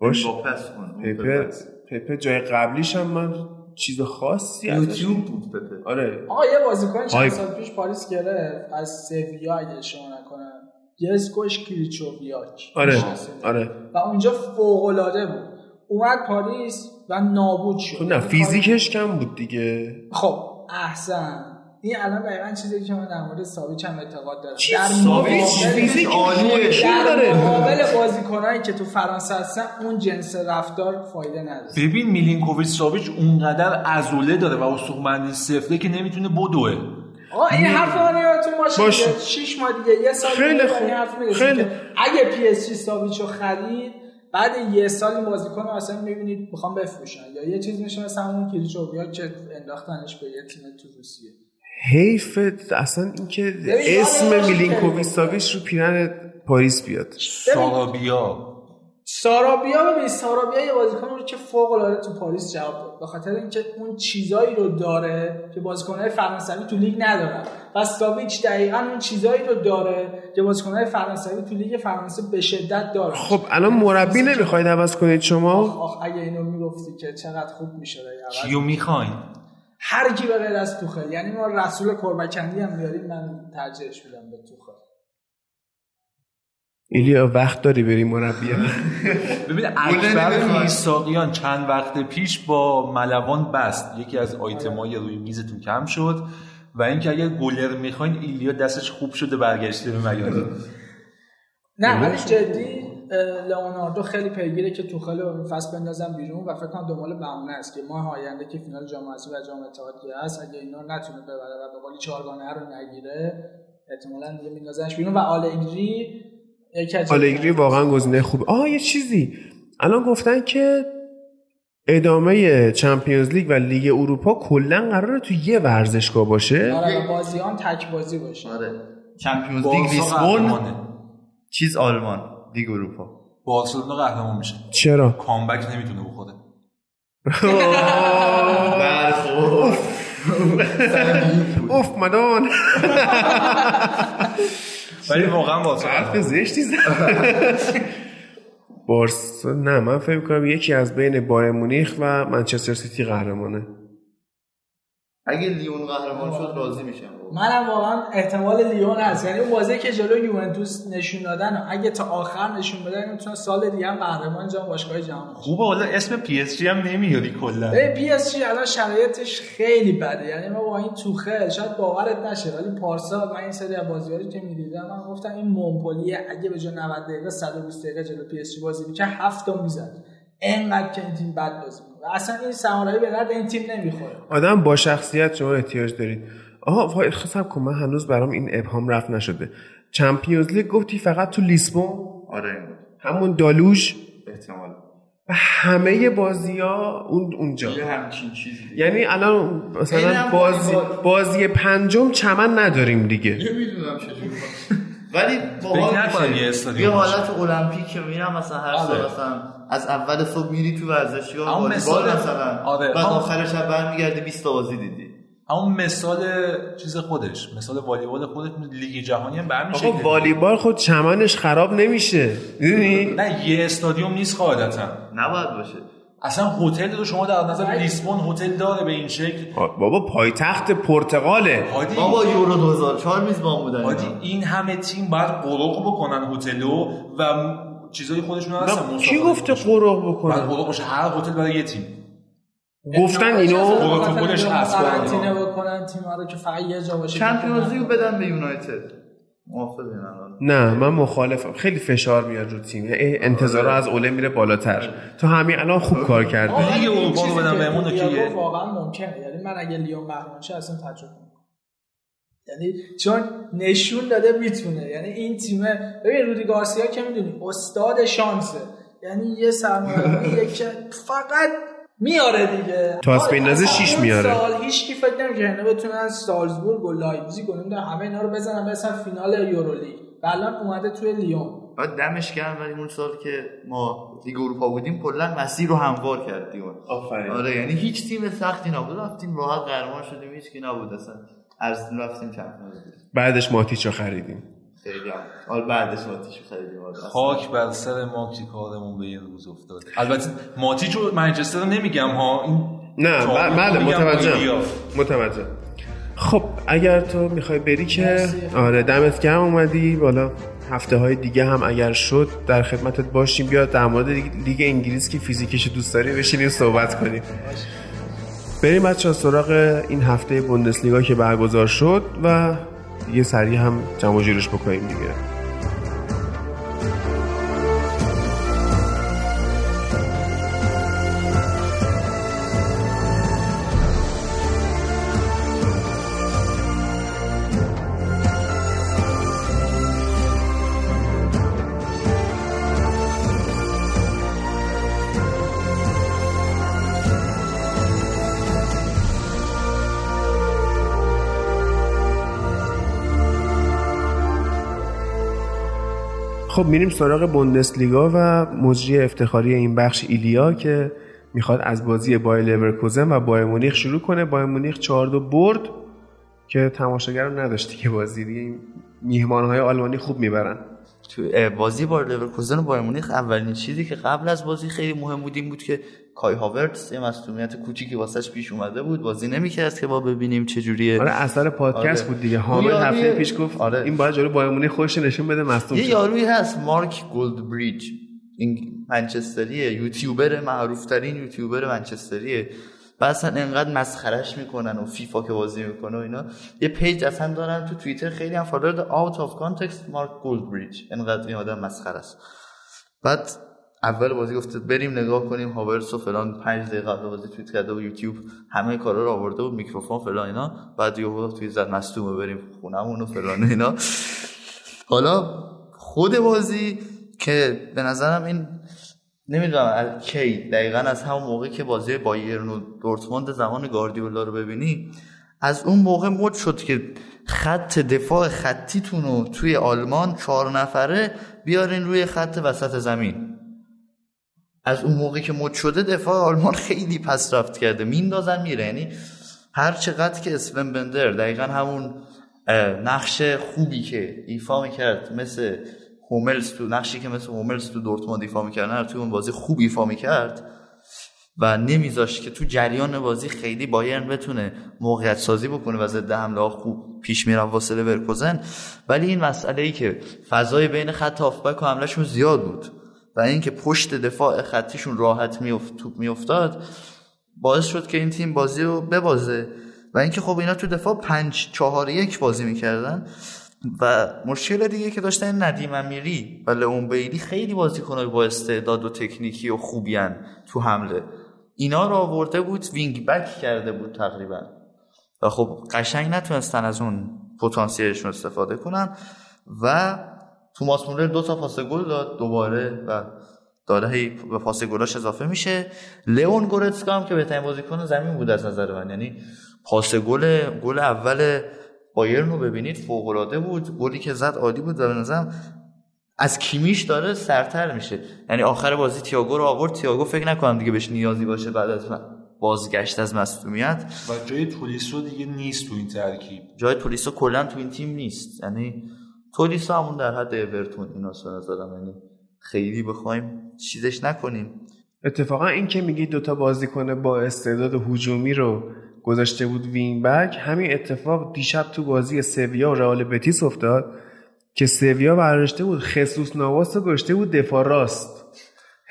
باش. با پس کن پپه پپه جای قبلیش هم من چیز خاصی یوتیوب بود پپه آره. آقا یه بازیکن چند. سال پیش پاریس گرفت. از سویا اگه اشتباه نکنم. یه اسمش کریچوویاک آره آره. و اونجا فوق العاده بود. اومد پاریس و نابود شد. خب نه فیزیکش کم بود دیگه. خب احسن. این الان دقیقا چیزی که من در مورد ساویچ هم اعتقاد دارم چی؟ در ساویچ در داره مقابل بازیکنایی که تو فرانسه هستن اون جنس رفتار فایده نداره ببین میلینکوویچ ساویچ اونقدر عضله داره و استخوانبندی سفته که نمی‌تونه بدوه آقا این حرف من یادتون باشه باشه. دیگه. شش ماه دیگه یه سال خیلی خوب. حرف خیلی. اگه پی اس جی ساویچو خرید بعد یه سال این بازیکن رو اصلا می‌بینید می‌خوام بفروشن یا یه چیز میشه مثل همون کریچوویاک که انداختنش به یه تیم تو روسیه حیف اصلا اینکه اسم میلینکوویچ ساویچ رو پیرن پاریس بیاد. سارابیا. سارابیا ببین سارابیا یه بازیکن بود که فوق العاده تو پاریس جواب داد. به خاطر اینکه اون چیزایی رو داره که بازیکن‌های فرانسوی تو لیگ ندارن. و ساویچ دقیقا اون چیزایی رو داره که بازیکن‌های فرانسوی تو لیگ فرانسه به شدت دارن. خب الان مربی نمی‌خواید عوض کنید شما؟ آخ اگه اینو می‌گفتی که چقدر خوب می‌شد. کیو می‌خواین؟ هر کی به غیر از توخل یعنی ما رسول کربکندی هم میاریم من ترجیحش میدم به توخل ایلیا وقت داری بری مربی ببین اکبر. میساقیان چند وقت پیش با ملوان بست. یکی از آیتمای روی میزتون کم شد. و اینکه اگر گلر می‌خواین ایلیا دستش خوب شده برگشته به میادین نه ولی جدی لئوناردو خیلی پیگیره که توخل رو فصل بندازن بیرون و فکر کنم دنبال بهونه است که ماه آینده که فینال جام حذفی و جام اتحادیه هست اگه اینا نتونه ببره و به قولی چهارگانه رو نگیره احتمالاً دیگه میندازنش بیرون و آلگری یکی از آلگری واقعا گزینه خوب. آه یه چیزی. الان گفتن که ادامه Champions League و لیگ اروپا کلا قراره تو یه ورزشگاه باشه. آره و بازی هم تک بازی باشه. آره. Champions League لیسبون چیز آلمان. لیگ اروپا. بارسلونا قهرمان میشه. چرا؟ comeback نمی‌تونه بخوره اوف مدان ولی واقعا بارسا حرف زشتی زد بارسا نه من فکر کنم یکی از بین بایرن مونیخ و منچستر سیتی قهرمانه. اگه لیون قهرمان شد راضی میشم. منم واقعا احتمال لیون هست. یعنی اون بازی که جلو یوونتوس نشون دادن و اگه تا آخر نشون بدن می‌تونن سال دیگه هم قهرمان جام باشگاه جهان بشن خوبه حالا اسم پی اس جی هم نمیاری کلا. پی اس جی الان شرایطش خیلی بده. یعنی ما با این توخل شاید باورت نشه ولی پارسال من این سری از بازی‌ها که می‌دیدم من گفتم این مون‌پولیه اگه به جای 90 دقیقه 120 دقیقه جلو پی اس جی بازی می‌کرد هفت تا می‌زد انقدر که این تیم بد بازی می‌کنه. و اصلا این سمارایی به درد این تیم نمی‌خوره. آدم با شخصیت شما احتیاج دارید. آها وای خب کن من هنوز برام این ابهام رفت نشده چمپیونز لیگ گفتی فقط تو لیسبون آره همون دالوژ احتمال و همه بازی ها اون اونجا چیزی. یعنی الان مثلا بازی. بازی پنجم چمن نداریم دیگه نمی‌دونم چجوری ولی باحال میشه. یه. حالت المپیک که میرم مثلا هر سال آره. مثلا از اول صبح میری تو ورزشگاه والیبال مثلا آره. بعد آخر شب برمیگردی 20 تا بازی دیدی همون مثال چیز خودش مثال والیبال خودش لیگ جهانی هم به همین. والیبال خود چمنش خراب نمیشه. می‌دونی؟ نه یه استادیوم نیست قاعدتا. نباید باشه. اصلا هتل رو شما در نظر لیسبون هتل داره به این شکل. بابا پایتخت پرتغاله. هادی بابا یورو 2004 میزبان بودن. این همه تیم باید قرق بکنن هتلو و م- چیزای خودشون هستن کی گفته. قرق بکنه قرق باشه هر هتل برای یه تیم. گفتن اینو پروتکلش هست. قرنطینه بکنن تیم‌ها رو که فقط یه جا باشه. چمپیونز لیگ بدن به یونایتد. نه من مخالفم. خیلی فشار میاد رو تیم. اه، انتظارا از اوله میره بالاتر. تو همین الان خوب کار کرده. این اروپا رو بدن که بهمون اوکیه. واقعا ممکنه. یعنی من اگه لیون قهرمان شه اصلا تعجب می‌کنم یعنی چون نشون داده می‌تونه. یعنی این تیمه ببین رودی گارسیا که می‌دونی استاد شانسه. یعنی یه سرمربیه که فقط میاره دیگه. تاس آره، بندازه اصلا شیش اون میاره. سال هیچ کی فکر نمی‌کنه بتونن سالزبورگ و لایپزیگ و نمی‌دونم همه اینا رو بزنن برسن فینال یورولیگ. و الان اومده توی لیون. بعد دمش گرم ولی اون سال که ما لیگ اروپا بودیم کلا مسیر رو هموار کردیم آفرین. آره یعنی هیچ تیم سختی نبود. رفتیم راحت قهرمان شدیم هیچ کی نبود اصلا. از رفتیم چمپیونز لیگ بعدش ماتیچ رو خریدیم. خیلی هم حال بعدش آتیش خریدیم آره. خاک بر سر ما که کارمون به این روز افتاد. البته ماتیچ منچستر نمیگم ها. این نه بله متوجه بایدیا. متوجه خب اگر تو می‌خوای بری که مرسی. آره دمت گرم اومدی. بالا هفته های دیگه هم اگر شد در خدمتت باشیم. بیا در مورد لیگ- لیگ انگلیس که فیزیکش دوست داری بشینیم صحبت کنیم. بریم بچه سراغ این هفته بوندسلیگا که برگزار شد و یه سریع هم جمع جورش بکنیم دیگه. خب میریم سراغ بوندسلیگا و مجری افتخاری این بخش ایلیا که می‌خواد از بازی بایر لورکوزن و بایرن مونیخ شروع کنه. بایرن مونیخ 4 دو برد که تماشاگرم نداشتی که بازی دیگه میهمانهای آلمانی خوب می‌برن. تو بازی با لورکوزن و بایرن مونیخ اولین چیزی که قبل از بازی خیلی مهم بود این بود که کای هاورتس یه مصدومیت کوچیکی واسش پیش اومده بود بازی نمی‌کرد که با ببینیم چه جوریه آره اثر پادکست آره. بود دیگه. حامد یاروی- هفته پیش گفت آره. این باید جلو بایرن مونیخ خودش نشون بده مصدوم یه یارویی هست مارک گلدبریج این منچستریه. یوتیوبر معروف ترین یوتیوبر منچستریه. اصلا انقدر مسخرش می‌کنن و فیفا که بازی می‌کنه و اینا. یه page اصلا دارن تو توییتر خیلی هم follower out of context مارک گلدبریج انقدر این آدم مسخره است. بعد اول بازی گفته بریم نگاه کنیم هاورتس و فلان پنج دقیقه قبل بازی توییت کرده و یوتیوب همه کارا رو آورده بود میکروفون فلان اینا. بعد یهو توییت زد مصدومه بریم خونمون و فلان اینا. حالا خود بازی که به نظرم این نمی‌دونم از کی؟ دقیقا از همون موقع که بازی بایرن و دورتموند زمان گاردیولا رو ببینی از اون موقع مد شد که خط دفاع خطیتون رو توی آلمان چهار نفره بیارین روی خط وسط زمین. از اون موقع که مد شده دفاع آلمان خیلی پس رفت کرده. میندازن میره. یعنی هر چقدر که اسفن بندر دقیقا همون نقش خوبی که ایفا می‌کرد مثل هوملز تو نقشی که مثل هوملز تو دورتموند ایفا می‌کرد نه تو اون بازی خوب ایفا می‌کرد و نمیذاشت که تو جریان بازی خیلی بایرن بتونه موقعیت سازی بکنه و ضد حمله ها خوب پیش میره واسه لورکوزن ولی این مسئله ای که فضای بین خط هافبک و حملهشون زیاد بود. و اینکه پشت دفاع خطیشون راحت میافت توپ میافتاد باعث شد که این تیم بازی رو ببازه. و اینکه خب اینا تو دفاع پنج چهار یک بازی می‌کردن. و مشکل دیگه که داشتن ندیم امیری و لئون بیلی خیلی بازیکنای با استعداد و تکنیکی و خوبیان تو حمله. اینا رو آورده بود وینگ بک کرده بود تقریبا. و خب قشنگ نتونستن از اون پتانسیلشون استفاده کنن. و توماس مولر دو تا پاس گل داد دوباره و داره هی به پاس گلاش اضافه میشه. لئون گورتسکا هم که بهترین بازیکن زمین بود از نظر من. یعنی پاس گل گل اول بایرن رو ببینید فوق العاده بود. گلی که زد عالی بود و به نظرم از کیمیش داره سرتر میشه. یعنی آخر بازی تییاگو رو آورد. تییاگو فکر نکنم دیگه بهش نیازی باشه بعد از بازگشت از مصونیت و جای تولیسو دیگه نیست تو این ترکیب. جای تولیسو کلا تو این تیم نیست. یعنی تولیسو همون در حد اورتون اینا به نظرم. یعنی خیلی بخوایم چیزش نکنیم. اتفاقا این که میگی دوتا بازیکن با استعداد هجومی رو گذاشته بود wing back همین اتفاق دیشب تو بازی سویا و رئال بتیس افتاد که سویا برداشته بود خسوس ناواس رو گذاشته بود دفاع راست.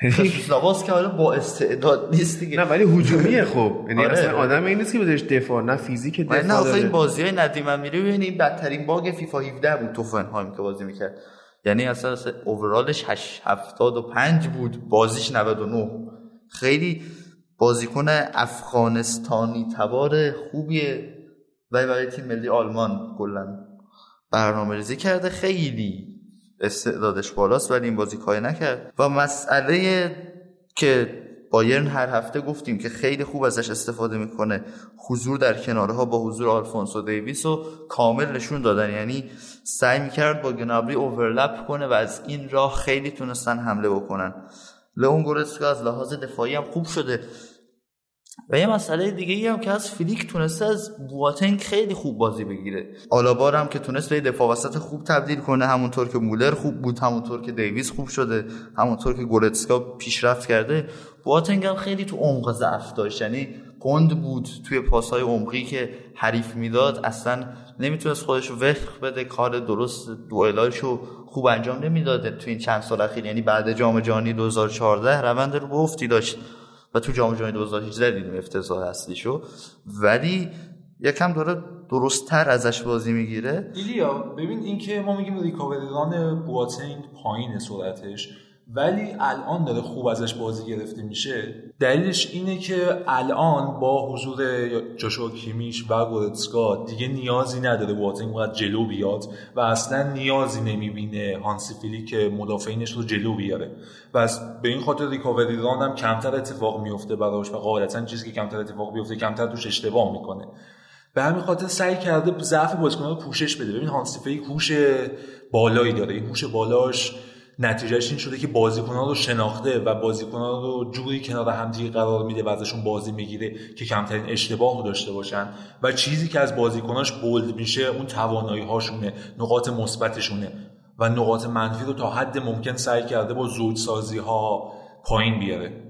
خسوس ناواس که حالا با استعداد نیست دیگه. نه ولی هجومیه خب. یعنی آره. اصلا آدم این نیست که بدش دفاع نه فیزیک دفاع نه آخه این بازی های ندیم امیری ببینید بدترین bug فیفا 17 بود تو هوفنهایم که بازی می‌کرد. یعنی اصلا اصلا اوورالش 8 75 بود بازیش 99 خیلی بازیکن افغانستانی تبار خوبیه. و برای تیم ملی آلمان کلا برنامه ریزی کرده. خیلی استعدادش بالاست ولی این بازی کاری نکرد. و مسئله که بایرن هر هفته گفتیم که خیلی خوب ازش استفاده می‌کنه حضور در کناره ها با حضور آلفونسو دیویس رو کامل نشون دادن. یعنی سعی می‌کرد با گنابری اوورلپ کنه و از این راه خیلی تونستن حمله بکنن. لئون گورسکا از لحاظ دفاعی هم خوب شده. و یه مسئله دیگه ای هم که از فلیک تونسته از بواتنگ خیلی خوب بازی بگیره. آلابار هم که تونست به دفاع وسط خوب تبدیل کنه همونطور که مولر خوب بود همونطور که دیویس خوب شده همونطور که گورتسکا پیشرفت کرده بواتنگ هم خیلی تو عمق ضعف داشت. یعنی کند بود توی پاسهای عمقی که حریف می‌داد اصلا نمی‌تونست خودش وفق بده کار درست دوئلاشو خوب انجام نمی‌داده تو این چند سال اخیر. یعنی بعد جام جهانی 2014 روند رو به افتی داشت. و تو جام جهانی 2018 دیدیم افتضاح اصلیشو. ولی یکم داره درستتر ازش بازی می‌گیره. ایلیا ببین اینکه ما میگیم ریکاوری ران بواتنگ پایین سرعتش ولی الان داره خوب ازش بازی گرفته میشه دلیلش اینه که الان با حضور جاشوا کیمیش و گورتسکا دیگه نیازی نداره بواتنگ باید جلو بیاد و اصلا نیازی نمی‌بینه هانسی فیلی که مدافعینش رو جلو بیاره. و از به این خاطر ریکاوری ران هم کمتر اتفاق میفته براش و قاعدتا چیزی که کمتر اتفاق بیفته کمتر توش اشتباه می‌کنه. به همین خاطر سعی کرده ضعف بازیکن‌ها رو پوشش بده. ببین هانسی فیک هوش بالایی داره. این هوش بالاش نتیجهش این شده که بازیکن‌ها رو شناخته و بازیکن‌ها رو جوری کنار همدیگه قرار میده و ازشون بازی می‌گیره که کمترین اشتباه رو داشته باشن. و چیزی که از بازیکناش بولد میشه اون توانایی هاشونه نقاط مثبتشونه و نقاط منفی رو تا حد ممکن سعی کرده با زودسازی ها پایین بیاره.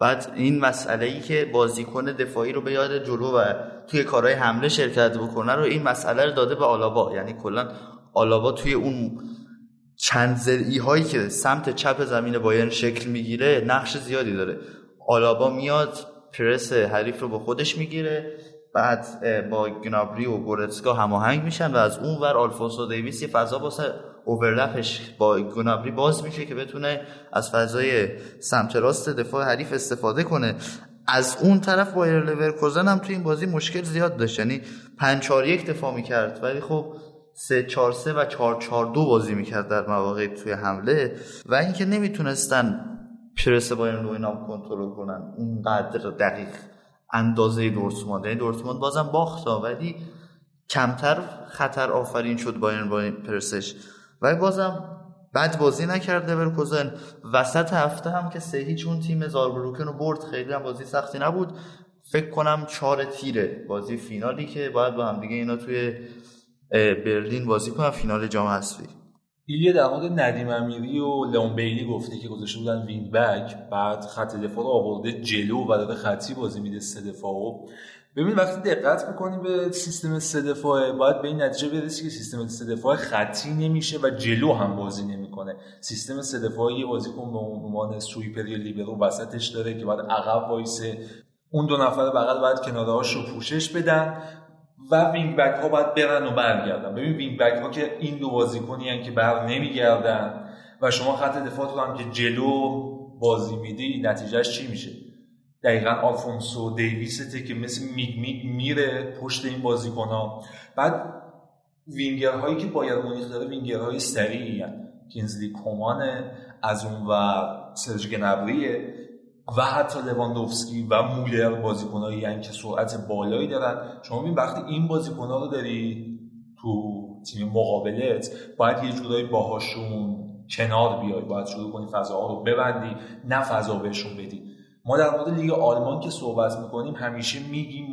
بعد این مسئله ای که بازیکن دفاعی رو به یاد جلو و توی کارهای حمله شرکت بکنه رو این مسئله رو داده به آلابا. یعنی کلا آلابا توی اون چند زرعی هایی که سمت چپ زمین بایرن شکل می‌گیره نقش زیادی داره. آلابا میاد پرس حریف رو با خودش می‌گیره بعد با گنابری و گورتسکا هماهنگ میشن و از اون ور آلفونسو دیویس یه فضا واسه overlap ش با گنابری باز میشه که بتونه از فضای سمت راست دفاع حریف استفاده کنه. از اون طرف بایر لورکوزن هم توی این بازی مشکل زیاد داشت. یعنی 5 4 1 دفاع می‌کرد. ولی خب 3 4 3 و 4 4 2 بازی می‌کرد در مواقع توی حمله و اینکه نمی‌تونستن پرس بایرن رو اینا کنترل کنن. اونقدر دقیق اندازه دورتموند. یعنی دورتموند بازم باخت ولی کمتر خطر آفرین شد با این پرسش. ولی بازم بد بازی نکرد لورکوزن وسط هفته هم که سه هیچ اون تیم زاربروکن رو برد خیلی هم بازی سختی نبود. فکر کنم چهار تیره بازی فینالی که باید با هم دیگه اینا توی برلین بازی کنن فینال جام حذفی. ایلیه در مورد ندیم امیری و لئون بیلی گفته که گذاشته بودن وینگ بک بعد خط دفاع رو آورده جلو و داره خطی بازی میده سه دفاعو ببین وقتی دقت می‌کنی به سیستم سه دفاعه باید به این نتیجه برسی که سیستم سه دفاعه خطی نمیشه و جلو هم بازی نمی‌کنه. سیستم سه دفاعی یه بازیکن به عنوان سویپر یا لیبرو وسطش داره که باید عقب وایسه. اون دو نفر بغل باید کنارهاش رو پوشش بدن. و وینگ بک ها باید برن و برگردن. ببین وینگ بک ها که این دو بازیکنی که بر نمیگردن و شما خط دفاعتون هم که جلو بازی میدی نتیجهش چی میشه؟ دقیقا آلفونسو دیویسته که مثل میگ میگ میره پشت این بازیکن ها بعد وینگر هایی که بایرن مونیخ داره وینگر های سریعی. کینزلی کومان از اون و سرژ گنبریه و حتی لواندوفسکی و مولر بازیکنایی که سرعت بالایی دارن. شما ببین وقتی این بازیکن‌ها رو داری تو تیم مقابلت باید یه جورایی باهاشون کنار بیای. باید شروع کنی فضاها رو ببندی نه فضا بهشون بدی. ما در مورد لیگ آلمان که صحبت می‌کنیم همیشه میگیم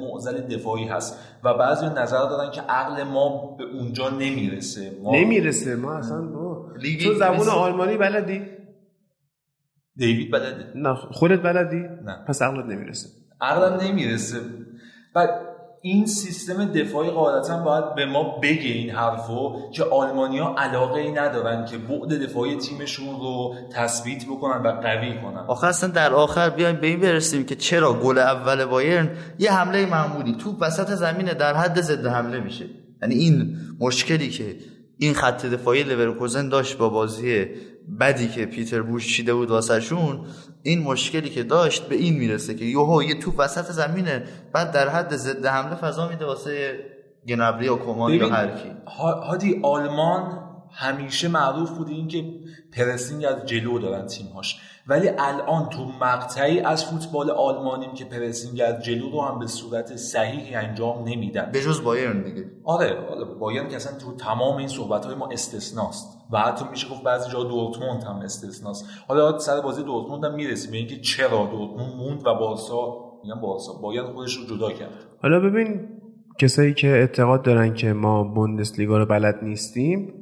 معضل دفاعی هست و بعضی نظر دارن که عقل ما به اونجا نمی‌رسه. ما نمی‌رسه. ما اصلا با تو زبون آلمانی بلدی؟ دیوید بلده نه خودت بلدی؟ نه. پس عقلت نمی‌رسه. عقلم نمی‌رسه. بعد این سیستم دفاعی قاعدتا باید به ما بگه این حرفو که آلمانیا علاقه ای ندارن که بعد دفاعی تیمشون رو تثبیت بکنن و قوی کنن. آخه اصلا در آخر بیایم به این برسیم که چرا گل اول بایرن یه حمله معمولی تو وسط زمین در حد ضد حمله میشه. یعنی این مشکلی که این خط دفاعی لورکوزن داشت با بازی بدی که پیتر بوش چیده بود واسهشون این مشکلی که داشت به این می‌رسه که یوهو یه توپ وسط زمینه بعد در حد ضد حمله فضا میده واسه گنبری یا کمان یا هر کی. هادی آلمان همیشه معروف بوده این که پرسینگ از جلو دارن تیمهاش. ولی الان تو مقطعی از فوتبال آلمانیم که پرسینگ از جلو رو هم به صورت صحیحی انجام نمیدن. به جز بایرن دیگه. آره بایرن که اصلا تو تمام این صحبت های ما استثناست. و حتی میشه گفت بعضی جا دورتموند هم استثناست. حالا سر بازی دورتموند هم می‌رسیم به اینکه چرا دورتموند موند و بارسا میگم بارسا بایرن خودش رو جدا کرد. حالا ببین کسایی که اعتقاد دارن که ما بوندسلیگا رو بلد نیستیم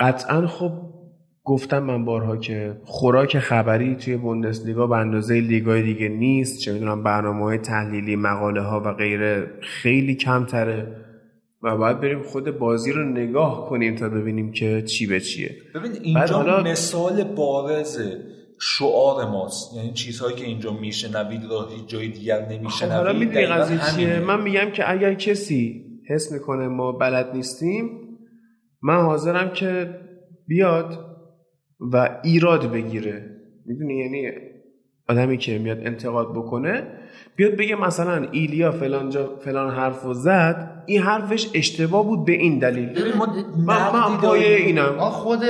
قطعا خب گفتم من بارها که خوراک خبری توی بوندسلیگا به اندازه لیگای دیگه نیست. چه می‌دونم برنامه های تحلیلی مقاله ها و غیره خیلی کمتره و باید بریم خود بازی رو نگاه کنیم تا ببینیم که چی به چیه. ببین اینجا حالا... مثال بارز شعار ماست. یعنی چیزهایی که اینجا میشنوید رو هیچ جای دیگر نمیشنوید حالا می‌دونی قضیه چیه؟ من میگم که اگر کسی حس می‌کنه ما بلد نیستیم من حاضرم که بیاد و ایراد بگیره. می‌دونی؟ یعنی آدمی که میاد انتقاد بکنه بیاد بگه مثلا ایلیا فلان جا فلان حرف و زد این حرفش اشتباه بود به این دلیل. ببین ما من پای اینم. ما خود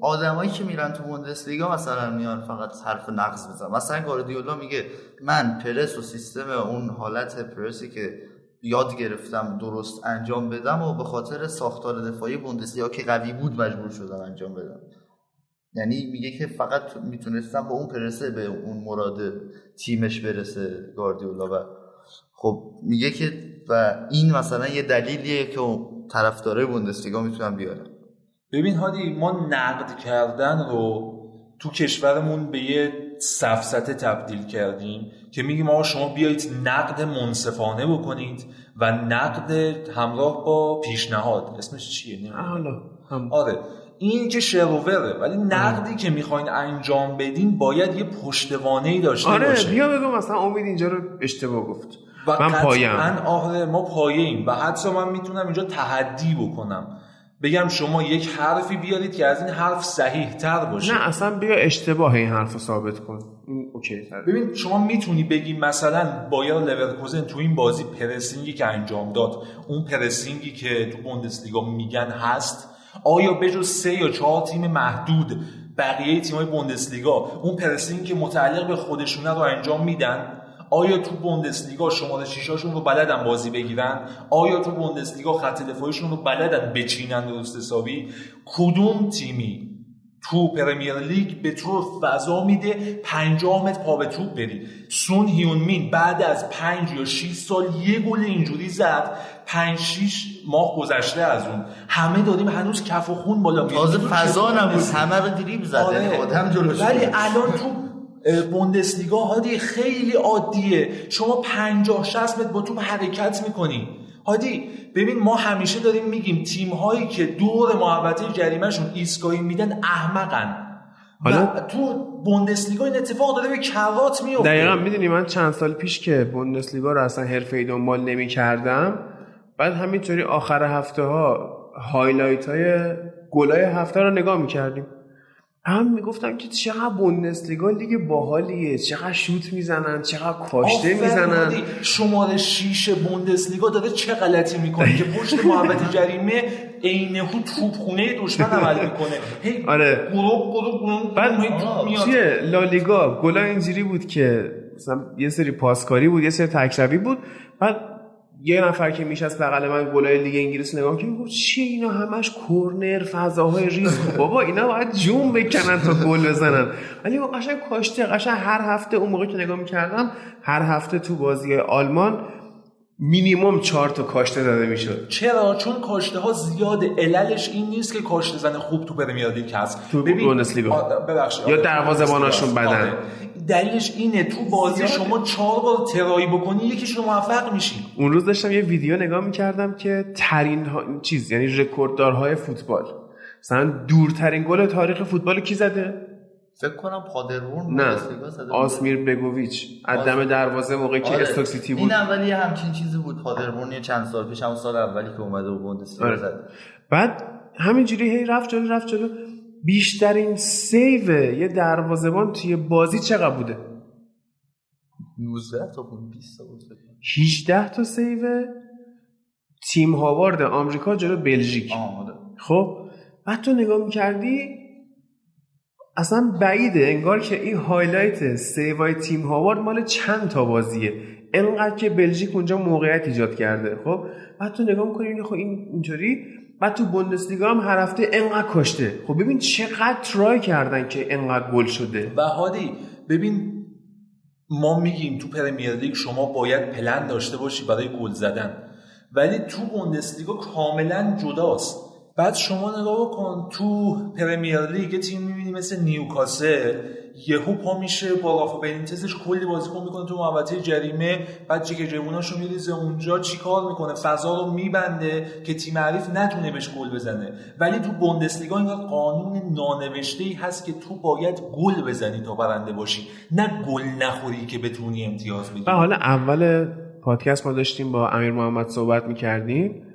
آدمایی که میرن تو بوندسلیگا مثلا میان فقط حرف نقص بزنن. مثلا گاردیولا میگه من پرس و سیستم اون حالت پرسی که یاد گرفتم درست انجام بدم و به خاطر ساختار دفاعی بوندسلیگا که قوی بود مجبور شدم انجام بدم. یعنی میگه که فقط می‌تونستم با اون پرسه به اون مراد تیمش برسه گاردیولا و خب میگه که و این مثلا یه دلیلیه که طرفدارای بوندسلیگا می‌تونن بیارن. ببین هادی ما نقد کردن رو تو کشورمون به یه سفسته تبدیل کردیم که میگیم آقا شما بیایید نقد منصفانه بکنید و نقد همراه با پیشنهاد. اسمش چیه؟ حالا آره. این که شرووره ولی نقدی که می‌خواین انجام بدین باید یه پشتوانه ای داشته آره باشه بیا بگو مثلا امید اینجا رو اشتباه گفت. و من پایم. آره ما پایه ایم و حتی من می‌تونم اینجا تحدی بکنم. بگم شما یک حرفی بیارید که از این حرف صحیح تر باشه. نه اصلا بیا اشتباه این حرف رو ثابت کن. این اوکی تر. ببین شما می‌تونی بگی مثلا بایر لورکوزن تو این بازی پرسینگی که انجام داد اون پرسینگی که تو بوندسلیگا میگن هست آیا بجز سه یا چهار تیم محدود بقیه تیم‌های بوندسلیگا اون پرسینگ که متعلق به خودشونه رو انجام میدن؟ آیا تو بوندسلیگا شماره شیشاشون رو بلدن بازی بگیرن؟ آیا تو بوندسلیگا خط دفاعیشون رو بلدن بچینن درست حسابی؟ کدوم تیمی تو پرمیر لیگ به تو فضا میده پنجامت پا به توپ بری؟ سون هیون بعد از پنج یا 6 سال یه گل اینجوری زد. پنج شیش ماه گذشته از اون. همه داریم هنوز کف و خون بالا میاد تازه فضا نبود. همه رو دریب زد. آره. یعنی آدم جلوش ولی الان تو بوندسلیگا هادی خیلی عادیه. شما 50 60 متر با توپ حرکت می‌کنی. هادی ببین ما همیشه داریم میگیم تیم هایی که دور محوطه جریمهشون ایستگاهی میدن احمقن. حالا؟ تو بوندسلیگا این اتفاق داره به کرات میفته دقیقا می‌دونی من چند سال پیش که بوندسلیگا رو اصلا حرفه دنبال نمی کردم بعد همینطوری آخر هفته ها highlight های گلای هفته رو نگاه می‌کردیم. هم می‌گفتم که چقدر بوندسلیگا لیگ باحالیه چقدر شوت می‌زنن چقدر کاشته می‌زنن. شماره شیش بوندسلیگا داره چه غلطی می‌کنه که پشت محوطه جریمه عینه توپخونه دشمن عمل می‌کنه. هی آره. گروب گروب گروب بعد چیه؟ لالیگا گلا اینجوری بود که مثلا یه سری پاسکاری بود یه سری تکروی بود. بعد یه نفر که میشه از بغل من گلای لیگ انگلیس نگاه که می‌گفت چی اینا همش کورنر فضاهای ریز. بابا اینا باید جون بکنن تا گل بزنن. ولی قشنگ کاشته قشنگ هر هفته اون موقع که نگاه می‌کردم هر هفته تو بازی آلمان مینیمم چهار تا کاشته داده می‌شد. چرا؟ چون کاشته ها زیاده علتش این نیست که کاشته زن خوب تو پرمیر لیگ هست. تو ببین ببخشید. یا دروازه‌باناشون بدن. دلیلش اینه تو بازی شما چهار بار ترایی بکنی یکیش رو موفق میشی. اون روز داشتم یه ویدیو نگاه می‌کردم که ترین ها... چیز یعنی رکورددارهای فوتبال. مثلا دورترین گل تاریخ فوتبال کی زده؟ فکر کنم پادربورن نه. آسمیر بگوویچ. از دم دروازه موقعی که آره. استوک سیتی بود. این اولی یه همچین چیزی بود. پادربورن یه چند سال پیش همون سال اولی که اومده بود بوندسلیگا آره. زد بعد همینجوری هی رفت جلو رفت جلو. بیشترین save یه دروازه‌بان توی بازی چقدر بوده؟ 19 تا بود 20 تا بود. فکر کنم. 18 تا save تیم هاوارد آمریکا جلو بلژیک. آه آره. خب؟ بعد تو نگاه می‌کردی اصلا بعیده انگار که این highlight save ای تیم هاوارد مال چند تا بازیه. انقدر که بلژیک اونجا موقعیت ایجاد کرده. خب بعد تو نگاه می‌کنی خب این اینطوری. بعد تو بوندسلیگا هم هر هفته انقدر کاشته. خب ببین چقدر try کردن که انقدر گل شده. و هادی ببین ما میگیم تو پرمیر لیگ شما باید پلن داشته باشی برای گل زدن. ولی تو بوندسلیگا کاملا جداست. بعد شما نگاه کن تو پرمیر لیگ تیم می‌بینی مثل نیوکاسل یهو پا میشه با رافا بنیتزش کلی بازیکن می‌کنه تو محوطه جریمه بعد جیک جیموناشو میریزه اونجا چیکار می‌کنه؟ فضا رو میبنده که تیم حریف نتونه بهش گل بزنه. ولی تو بوندسلیگا این قانون نانوشته ای هست که تو باید گل بزنی تا برنده باشی. نه گل نخوری که بتونی امتیاز بگیری حالا اول پادکست ما داشتیم با امیر محمد صحبت می‌کردیم.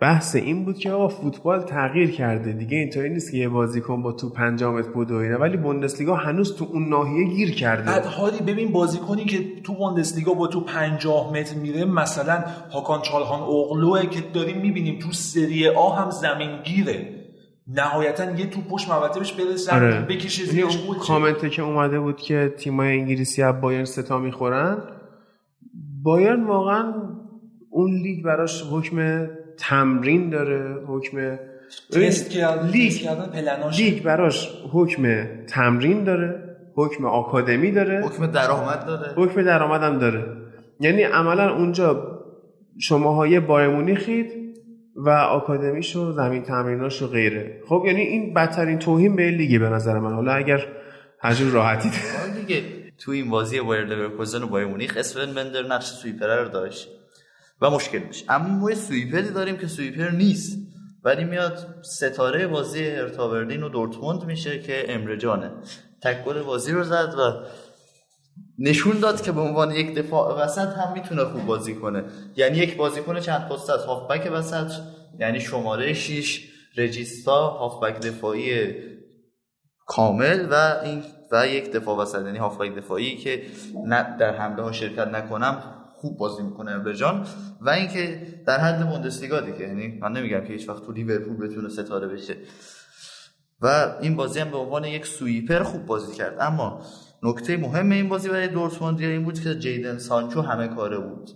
بحث این بود که آقا فوتبال تغییر کرده دیگه اینطوری نیست که یه بازیکن با تو 5 متر بود و اینا ولی بوندسلیگا هنوز تو اون ناحیه گیر کرده بعد هادی ببین بازیکنی که تو بوندسلیگا با تو 50 متر میره مثلا هاکان چالهان اوغلوه که داریم می‌بینیم تو سری آ هم زمین گیره نهایتا یه تو پشت محوطه بهش برسه آره. بکشه زیرش. کامنته که اومده بود که تیمای انگلیسی از بایرن ستا می‌خورن بایرن واقعا اون لیگ براش حکم تمرین داره حکم تست کردن لیگ لیگ براش حکم تمرین داره حکم آکادمی داره. حکم درآمد داره. حکم درآمدم داره. یعنی عملا اونجا شماها یه بایر مونیخید و آکادمیش و زمین تمریناش و غیره. خب یعنی این بدترین توهین به لیگه به نظر من. حالا اگر هرجور راحتید دیگه. تو این بازی بایر لورکوزن و بایر مونیخ اسفن بندر نقش سویپر رو داشت. و مشکل میشه. اما ما سویپری داریم که سویپر نیست. ولی میاد ستاره بازی هرتا برلین و دورتموند میشه که امرجانه تک گل بازی رو زد و نشون داد که به عنوان یک دفاع وسط هم می‌تونه خوب بازی کنه. یعنی یک بازیکن چند پست از هافبک وسط یعنی شماره 6 رجیستا هافبک دفاعی کامل و این و یک دفاع وسط یعنی هافبک دفاعی که نه در حمله ها شرکت نکنم خوب بازی می‌کنه امرجان و اینکه در حد بوندسلیگا دیگه یعنی من نمیگم که هیچ وقت تو لیورپول بتونه ستاره بشه. و این بازی هم به عنوان یک سویپر خوب بازی کرد. اما نکته مهم این بازی برای دورتموند این بود که جیدن سانچو همه کاره بود.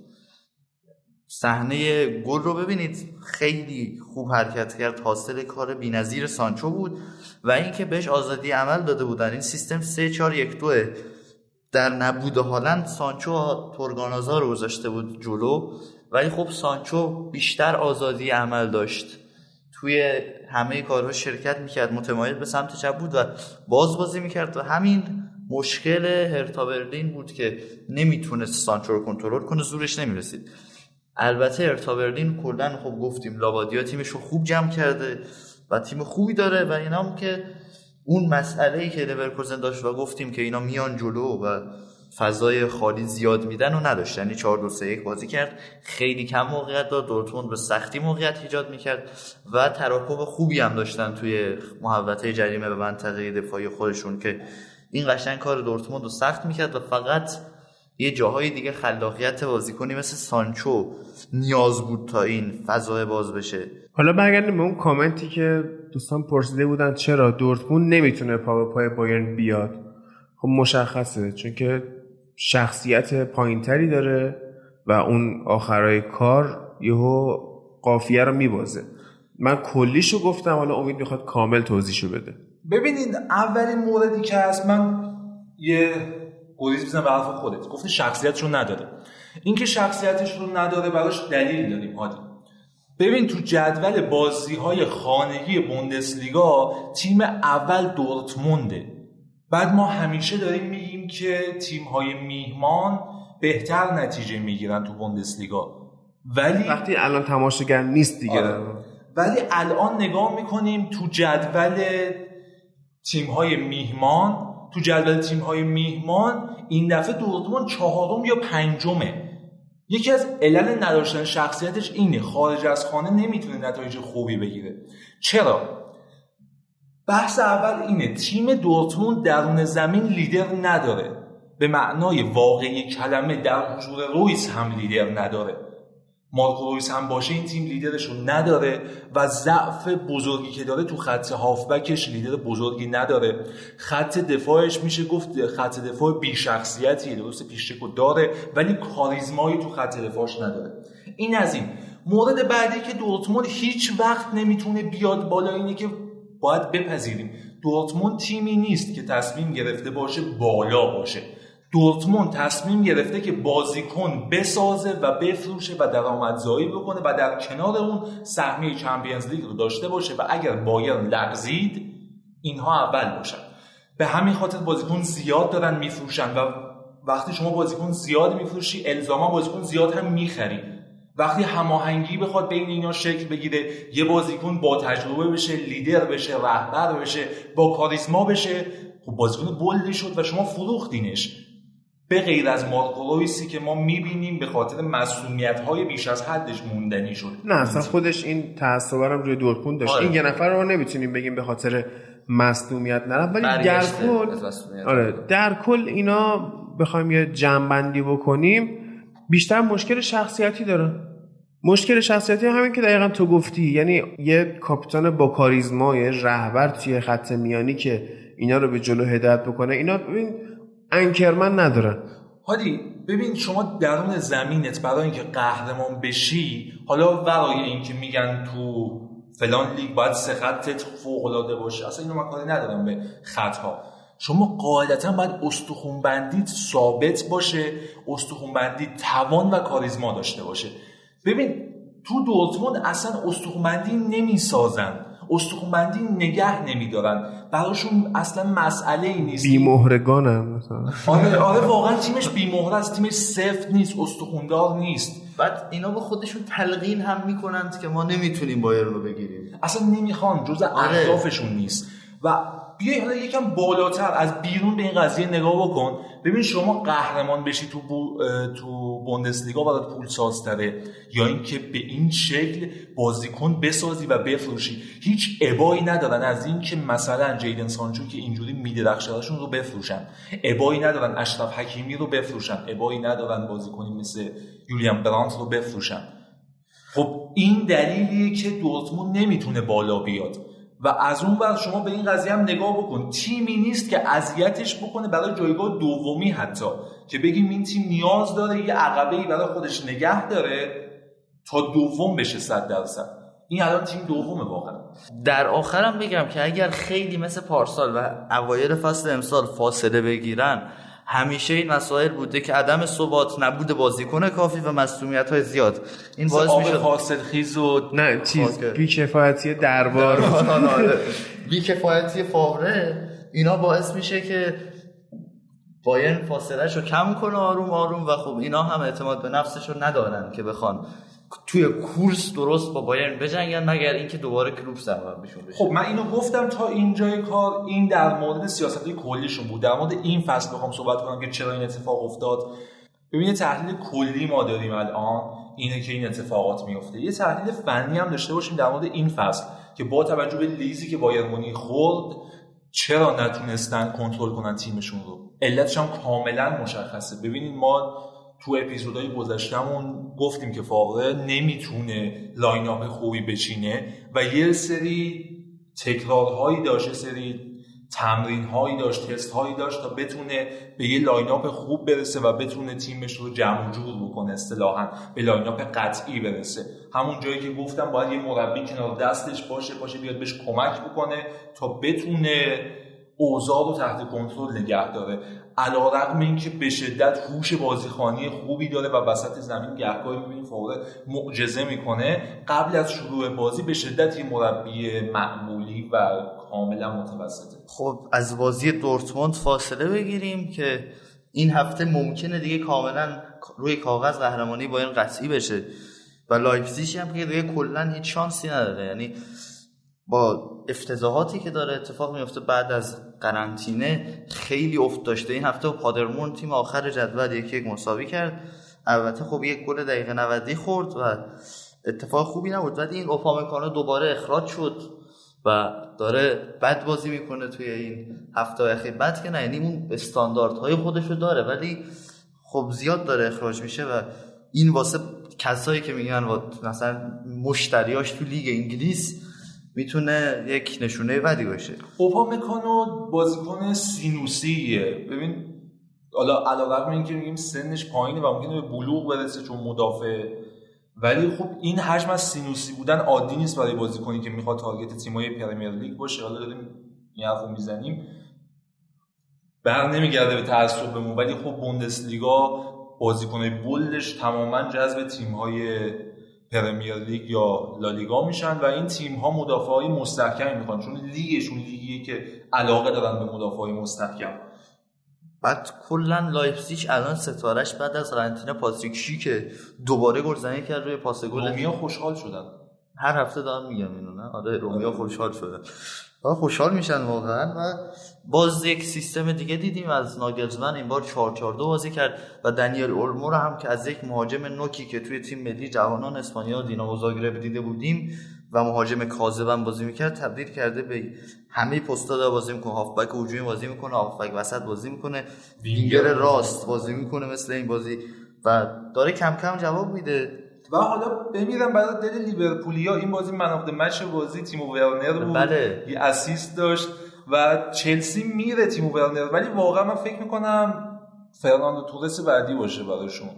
صحنه گل رو ببینید. خیلی خوب حرکت کرد. حاصل کار بی‌نظیر سانچو بود. و اینکه بهش آزادی عمل داده بودن. این سیستم 3 4 1 2 در نبود هالند سانچو تورگانازا رو گذاشته بود جلو. ولی خب سانچو بیشتر آزادی عمل داشت. توی همه کارها شرکت می‌کرد متمایل به سمت چپ بود و باز بازی می‌کرد و همین مشکل هرتا برلین بود که نمی‌تونست سانچو رو کنترل کنه زورش نمی‌رسید. البته هرتا برلین کلا خب گفتیم لابادیا تیمش رو خوب جمع کرده و تیم خوبی داره و اینا هم که اون مسئله ای که لورکوزن داشت و گفتیم که اینا میان جلو و فضای خالی زیاد میدن و نداشت یعنی 4 2 3 1 بازی کرد خیلی کم موقعیت داد دورتموند به سختی موقعیت ایجاد می‌کرد و تراکم خوبی هم داشتن توی محوطه جریمه به منطقه دفاعی خودشون که این قشنگ کار دورتموند رو سخت می‌کرد و فقط یه جاهای دیگه خلاقیت بازیکنی مثل سانچو نیاز بود تا این فضای باز بشه. حالا برگردیم به اون کامنتی که دوستان پرسیده بودن چرا دورتموند نمی‌تونه پا به پای بایرن بیاد. خب مشخصه چون که شخصیت پایینتری داره و اون آخرای کار یهو قافیه رو میبازه. من کلیشو گفتم حالا امید می‌خواد کامل توضیحشو بده. ببینید اولین موردی که هست من یه گریز بزنم به حرف خودت. گفتی شخصیتش رو نداره. اینکه شخصیتش رو نداره براش دلیل داریم عادی ببین تو جدول بازی های خانگی بوندسلیگا تیم اول دورتمونده. بعد ما همیشه داریم میگیم که تیم های میهمان بهتر نتیجه می‌گیرن تو بوندسلیگا. ولی وقتی الان تماشاگر نیست دیگه. آره. ولی الان نگاه می‌کنیم تو جدول تیم های میهمان تو جدول تیم های میهمان این دفعه دورتموند چهارم یا پنجمه. یکی از علل نداشتن شخصیتش اینه خارج از خانه نمی‌تونه نتایج خوبی بگیره. چرا؟ بحث اول اینه تیم دورتموند درون زمین لیدر نداره. به معنای واقعی کلمه در حضور رویس هم لیدر نداره. مارکو رویس هم باشه این تیم لیدرش رو نداره و ضعف بزرگی که داره تو خط هافبکش لیدر بزرگی نداره. خط دفاعش میشه گفت خط دفاع بی شخصیتیه درست پیشچکو داره ولی کاریزمایی تو خط دفاعش نداره. این از این. مورد بعدی که دورتموند هیچ وقت نمی‌تونه بیاد بالا اینه که باید بپذیریم. دورتموند تیمی نیست که تصمیم گرفته باشه بالا باشه. دورتموند تصمیم گرفته که بازیکن بسازه و بفروشه و درآمدزایی بکنه و در کنار اون سهمیه چمپیونز لیگ رو داشته باشه و اگر بایرن لغزید اینها اول باشن. به همین خاطر بازیکن زیاد دارن میفروشن و وقتی شما بازیکن زیاد میفروشی الزاما بازیکن زیاد هم می‌خری. وقتی هماهنگی بخواد بین اینا شکل بگیره یه بازیکن با تجربه بشه لیدر بشه رهبر بشه با کاریسما بشه خب بازیکن بلدی شد و شما فروختینش. به غیر از مارکو رویسی که ما می‌بینیم به خاطر مسئولیت های بیش از حدش موندنی شد نه اصلا خودش این تعصب هم روی دورتموند داشت آره. این یه نفر رو نمی‌تونیم بگیم به خاطر مصدومیت نرفت ولی در کل مسئولیت. آره در کل اینا بخوایم یه جمعبندی بکنیم بیشتر مشکل شخصیتی داره مشکل شخصیتی همین که دقیقا تو گفتی یعنی یه کاپیتان با کاریزما یه رهبر توی خط میانی که اینا رو به جلو هدایت بکنه اینا ببین انکرمن ندارن. هادی ببین شما درون زمینت برای اینکه قهرمان بشی حالا ورای اینکه میگن تو فلان لیگ باید سه خطت فوق العاده باشه اصلا اینو من ندارم به خطها. شما قاعدتا باید استخون بندیت ثابت باشه استخون بندی توان و کاریزما داشته باشه. ببین تو دورتموند اصلا استخون بندی نمی‌سازن. استخون بندی نگه نمیدارن. براشون اصلا مسئله ای نیست. بیمهرگانن مثلا. آره آره واقعا تیمش بیمهره است. تیمش سفت نیست استخوندار نیست. بعد اینا به خودشون تلقین هم می‌کنند که ما نمی‌تونیم بایرن رو بگیریم. اصلا نمی‌خوان جز اهدافشون نیست. و بیای حالا یکم بالاتر از بیرون به این قضیه نگاه بکن. ببین شما قهرمان بشی تو بو تو بوندسلیگا برات پول سازتره. یا اینکه به این شکل بازیکن بسازی و بفروشی. هیچ ابایی ندارن از اینکه مثلا جیدن سانچو که اینجوری میدرخششون رو بفروشن. ابایی ندارن اشرف حکیمی رو بفروشن. ابایی ندارن بازیکنی مثل یولیان برانت رو بفروشن. خب این دلیلیه که دورتموند نمی‌تونه بالا بیاد. و از اون ور شما به این قضیه هم نگاه بکن. تیمی نیست که اذیتش بکنه برای جایگاه دومی حتی. که بگیم این تیم نیاز داره یه عقبه ای برای خودش نگه داره تا دوم بشه صد درصد. این الان تیم دومه واقعا. در آخرم بگم که اگر خیلی مثل پارسال و اوایل فصل امسال فاصله بگیرن همیشه این مسائل بوده که عدم ثبات نبود بازیکن کافی و مسئولیت های زیاد. این باعث آب میشه حاصل خیز و نه چیز. بیکفایتی دربار. بیکفایتی فاوره اینا باعث میشه که بایرن فاصلهش رو کم کنه آروم آروم و خب اینا هم اعتماد به نفسش رو ندارن که بخوان. توی کورس درست با بایرن بجنگن مگر اینکه دوباره کلوب سرور بشه؟ خب من اینو گفتم تا اینجای کار این در مورد سیاست کلیشون بود. در مورد این فصل بخوام صحبت کنم که چرا این اتفاق افتاد. ببین تحلیل کلی ما داریم الان اینه که این اتفاقات میفته. یه تحلیل فنی هم داشته باشیم در مورد این فصل که با توجه به لیزی که بایر مونیخ خورد چرا نتونستن کنترل کنن تیمشون رو؟ علتش هم کاملا مشخصه. ببینید ما تو اپیزودهای گذشتهمون گفتیم که فاوره نمی‌تونه line up خوبی بچینه و یه سری تکرارهایی داشت سری تمرین هایی داشت تست هایی داشت تا بتونه به یه line up خوب برسه و بتونه تیمش رو جمع جور بکنه اصطلاحا به line up قطعی برسه. همون جایی که گفتم باید یه مربی کنار دستش باشه باشه بیاد بهش کمک بکنه تا بتونه اوضاع رو تحت کنترل نگه داره. علیرغم اینکه به شدت هوش بازیخانی خوبی داره و وسط زمین گهگاهی می‌بینیم فوق معجزه می‌کنه. قبل از شروع بازی به شدت یه مربی معمولی و کاملا متوسطه. خب از بازی دورتموند فاصله بگیریم که این هفته ممکنه دیگه کاملا روی کاغذ قهرمانی با این قطعی بشه. و لایپزیگ هم که دیگه کلا هیچ شانسی نداره. یعنی با افتضاحاتی که داره اتفاق میفته بعد از قرنطینه خیلی افت داشته. این هفته پادرمون تیم آخر جدول یکی یک مساوی کرد. البته خب یک گل دقیقه 90 خورد و اتفاق خوبی نبود. ولی این اوپامکانو دوباره اخراج شد و داره بد بازی می‌کنه توی این هفته اخیر. بد که نه یعنی اون استانداردهای خودش رو داره ولی خب زیاد داره اخراج میشه و این واسه کسایی که میگن مثلا مشتریاش تو لیگ انگلیس می‌تونه یک نشونه بدی باشه. اوپا مکانو بازیکن سینوسیه. ببین حالا علاوه اینکه میگیم سنش پایینه و ممکنه به بلوغ برسه چون مدافع. ولی خب این حجم از سینوسی بودن عادی نیست برای بازیکنی که می‌خواد target تیمای پرمیر لیگ باشه. حالا داریم این حرفو می‌زنیم. بر نمیگرده به تعصب بمون. ولی خب بوندسلیگا بازیکنای bold ش تماما جذب تیم‌های پرمیر لیگ یا لالیگا میشن و این تیم ها مدافع های مستحکمی می‌خوان چون لیگشون لیگیه که علاقه دارن به مدافع های مستحکم. بعد کلا لایپزیگ الان ستارش بعد از قرنطینه پاتریک شیکه دوباره گلزنی کرد روی پاس گل رومیا خوشحال شدن. هر هفته دارم میگم اینو نه؟ آره رومیا. خوشحال شده. خوشحال میشن واقعا. و باز یک سیستم دیگه دیدیم از ناگلزمن این بار 4 4 2 بازی کرد و دنیل اولمو رو هم که از یک مهاجم نوکی که توی تیم ملی جوانان اسپانیا دینامو زاگرب دیده بودیم و مهاجم کاذبم بازی می‌کرد تبدیل کرده به همه پستا داره بازی می‌کنه هافبک هجومی بازی می‌کنه هافبک وسط بازی می‌کنه وینگر راست بازی می‌کنه مثل این بازی. و داره کم کم جواب میده. و حالا بمیرم برای دل لیورپولیا. این بازی منافت مچ بازی. تیمو ورنر بود. بله. یه اسیست داشت و چلسی میره تیمو ورنر ولی واقعا من فکر می‌کنم فرناندو تورس بعدی باشه براشون.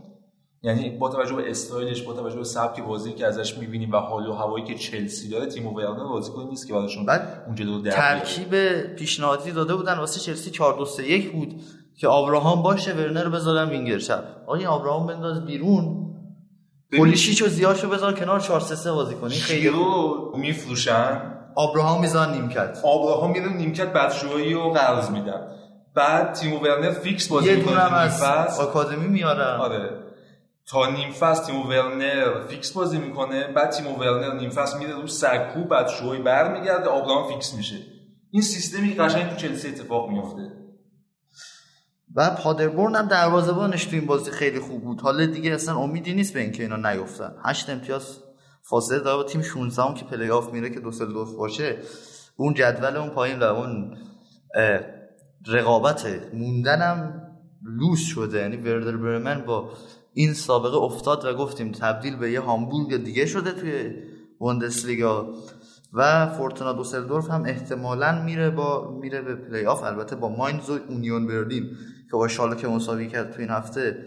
یعنی با توجه به استایلش با توجه به سبک بازی که ازش می‌بینیم و حال و هوایی که چلسی داره تیمو ورنر بازیکن نیست که براشون اون جلو ترکیب پیشنهادی داده بودن. واسه چلسی 4 2 3 1 بود که آبراهام باشه ورنر بذارن وینگر چپ آقا آبراهام بنداز بیرون. پولیشیچ و زیاشو بذار کنار 4 3 3 بازی کنی. خیلی رو میفروشن؟ ابراهام می‌ذارن نیمکت. ابراهام میره نیمکت بچه‌ای رو قرض میدن. بعد تیمو ورنر فیکس بازی یه دونه از آکادمی میارن. آره. تا نیم فصل تیمو ورنر فیکس بازی می‌کنه. بعد تیمو ورنر نیم فصل میره رو سکو بعد شوی برمیگرده ابراهام فیکس میشه. این سیستمی قشنگ تو چلسی اتفاق میفته و پادربورن هم دروازه‌بانش تو این بازی خیلی خوب بود. حالا دیگه اصلا امیدی نیست به اینکه اینا نیفتن. هشت امتیاز فاصله داره. با تیم 16 هم که پلی آف میره که دوسلدورف باشه اون جدول اون پایین و اون رقابت موندنم لوس شده. یعنی وردر برمن با این سابقه افتاد و گفتیم تبدیل به یه هامبورگ دیگه شده توی بوندسلیگا. و فورتونا دوسلدورف هم احتمالا میره با میره به پلی آف البته با ماینز و اونیون برلین که با شالکه مساوی کرد تو این هفته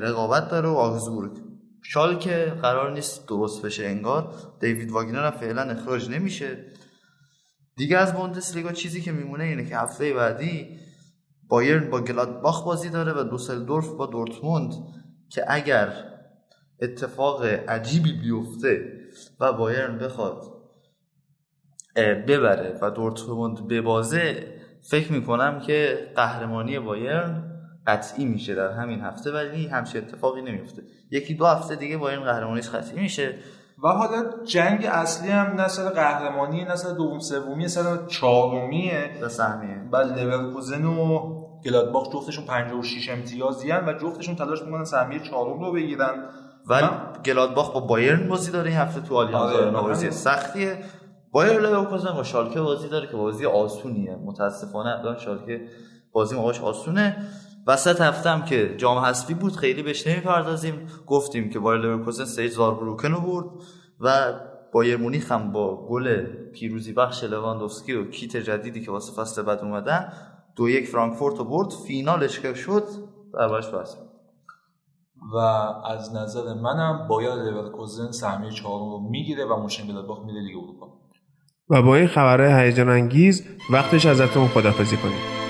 رقابت داره و آگزبورگ شالکه قرار نیست درست بشه انگار دیوید واگنر هم فعلا اخراج نمیشه. دیگه از بوندسلیگا چیزی که میمونه اینه که هفته بعدی بایرن با گلادباخ بازی داره و دوسلدورف با دورتموند که اگر اتفاق عجیبی بیفته و بایرن بخواد ببره و دورتموند ببازه فکر می‌کنم که قهرمانی بایرن قطعی میشه در همین هفته ولی همچین اتفاقی نمیفته یکی دو هفته دیگه بایرن قهرمانیش قطعی میشه. و حالا جنگ اصلی هم نه سر قهرمانی نه سر دوم سومی سر چهارمیه. به سهمیه. بعد لورکوزن و گلادباخ جفتشون 56 امتیازی و جفتشون تلاش می‌کنن سهمیه چهارم رو بگیرن. و گلادباخ با بایرن بازی داره این هفته تو آلیانز آره سختیه. بایر لورکوزن با شالکه بازی داره که بازی آسونیه. متاسفانه الان شالکه بازی موقعش آسونه. وسط هفتم که جام حذفی بود خیلی بهش نمی‌پردازیم. گفتیم که بایر لورکوزن سه زاربروکن رو برد و بایرن مونیخ هم با گل پیروزی بخش لواندوفسکی و کیت جدیدی که واسه فصل بعد اومدن دو یک فرانکفورت رو برد. فینالش که شد دربارش بحث و از نظر منم بایر لورکوزن سهمیه چهارم رو می‌گیره و مونشن میره لیگ اروپا. و با این خبرهای هیجان انگیز وقتش ازتون خدافزی کنیم.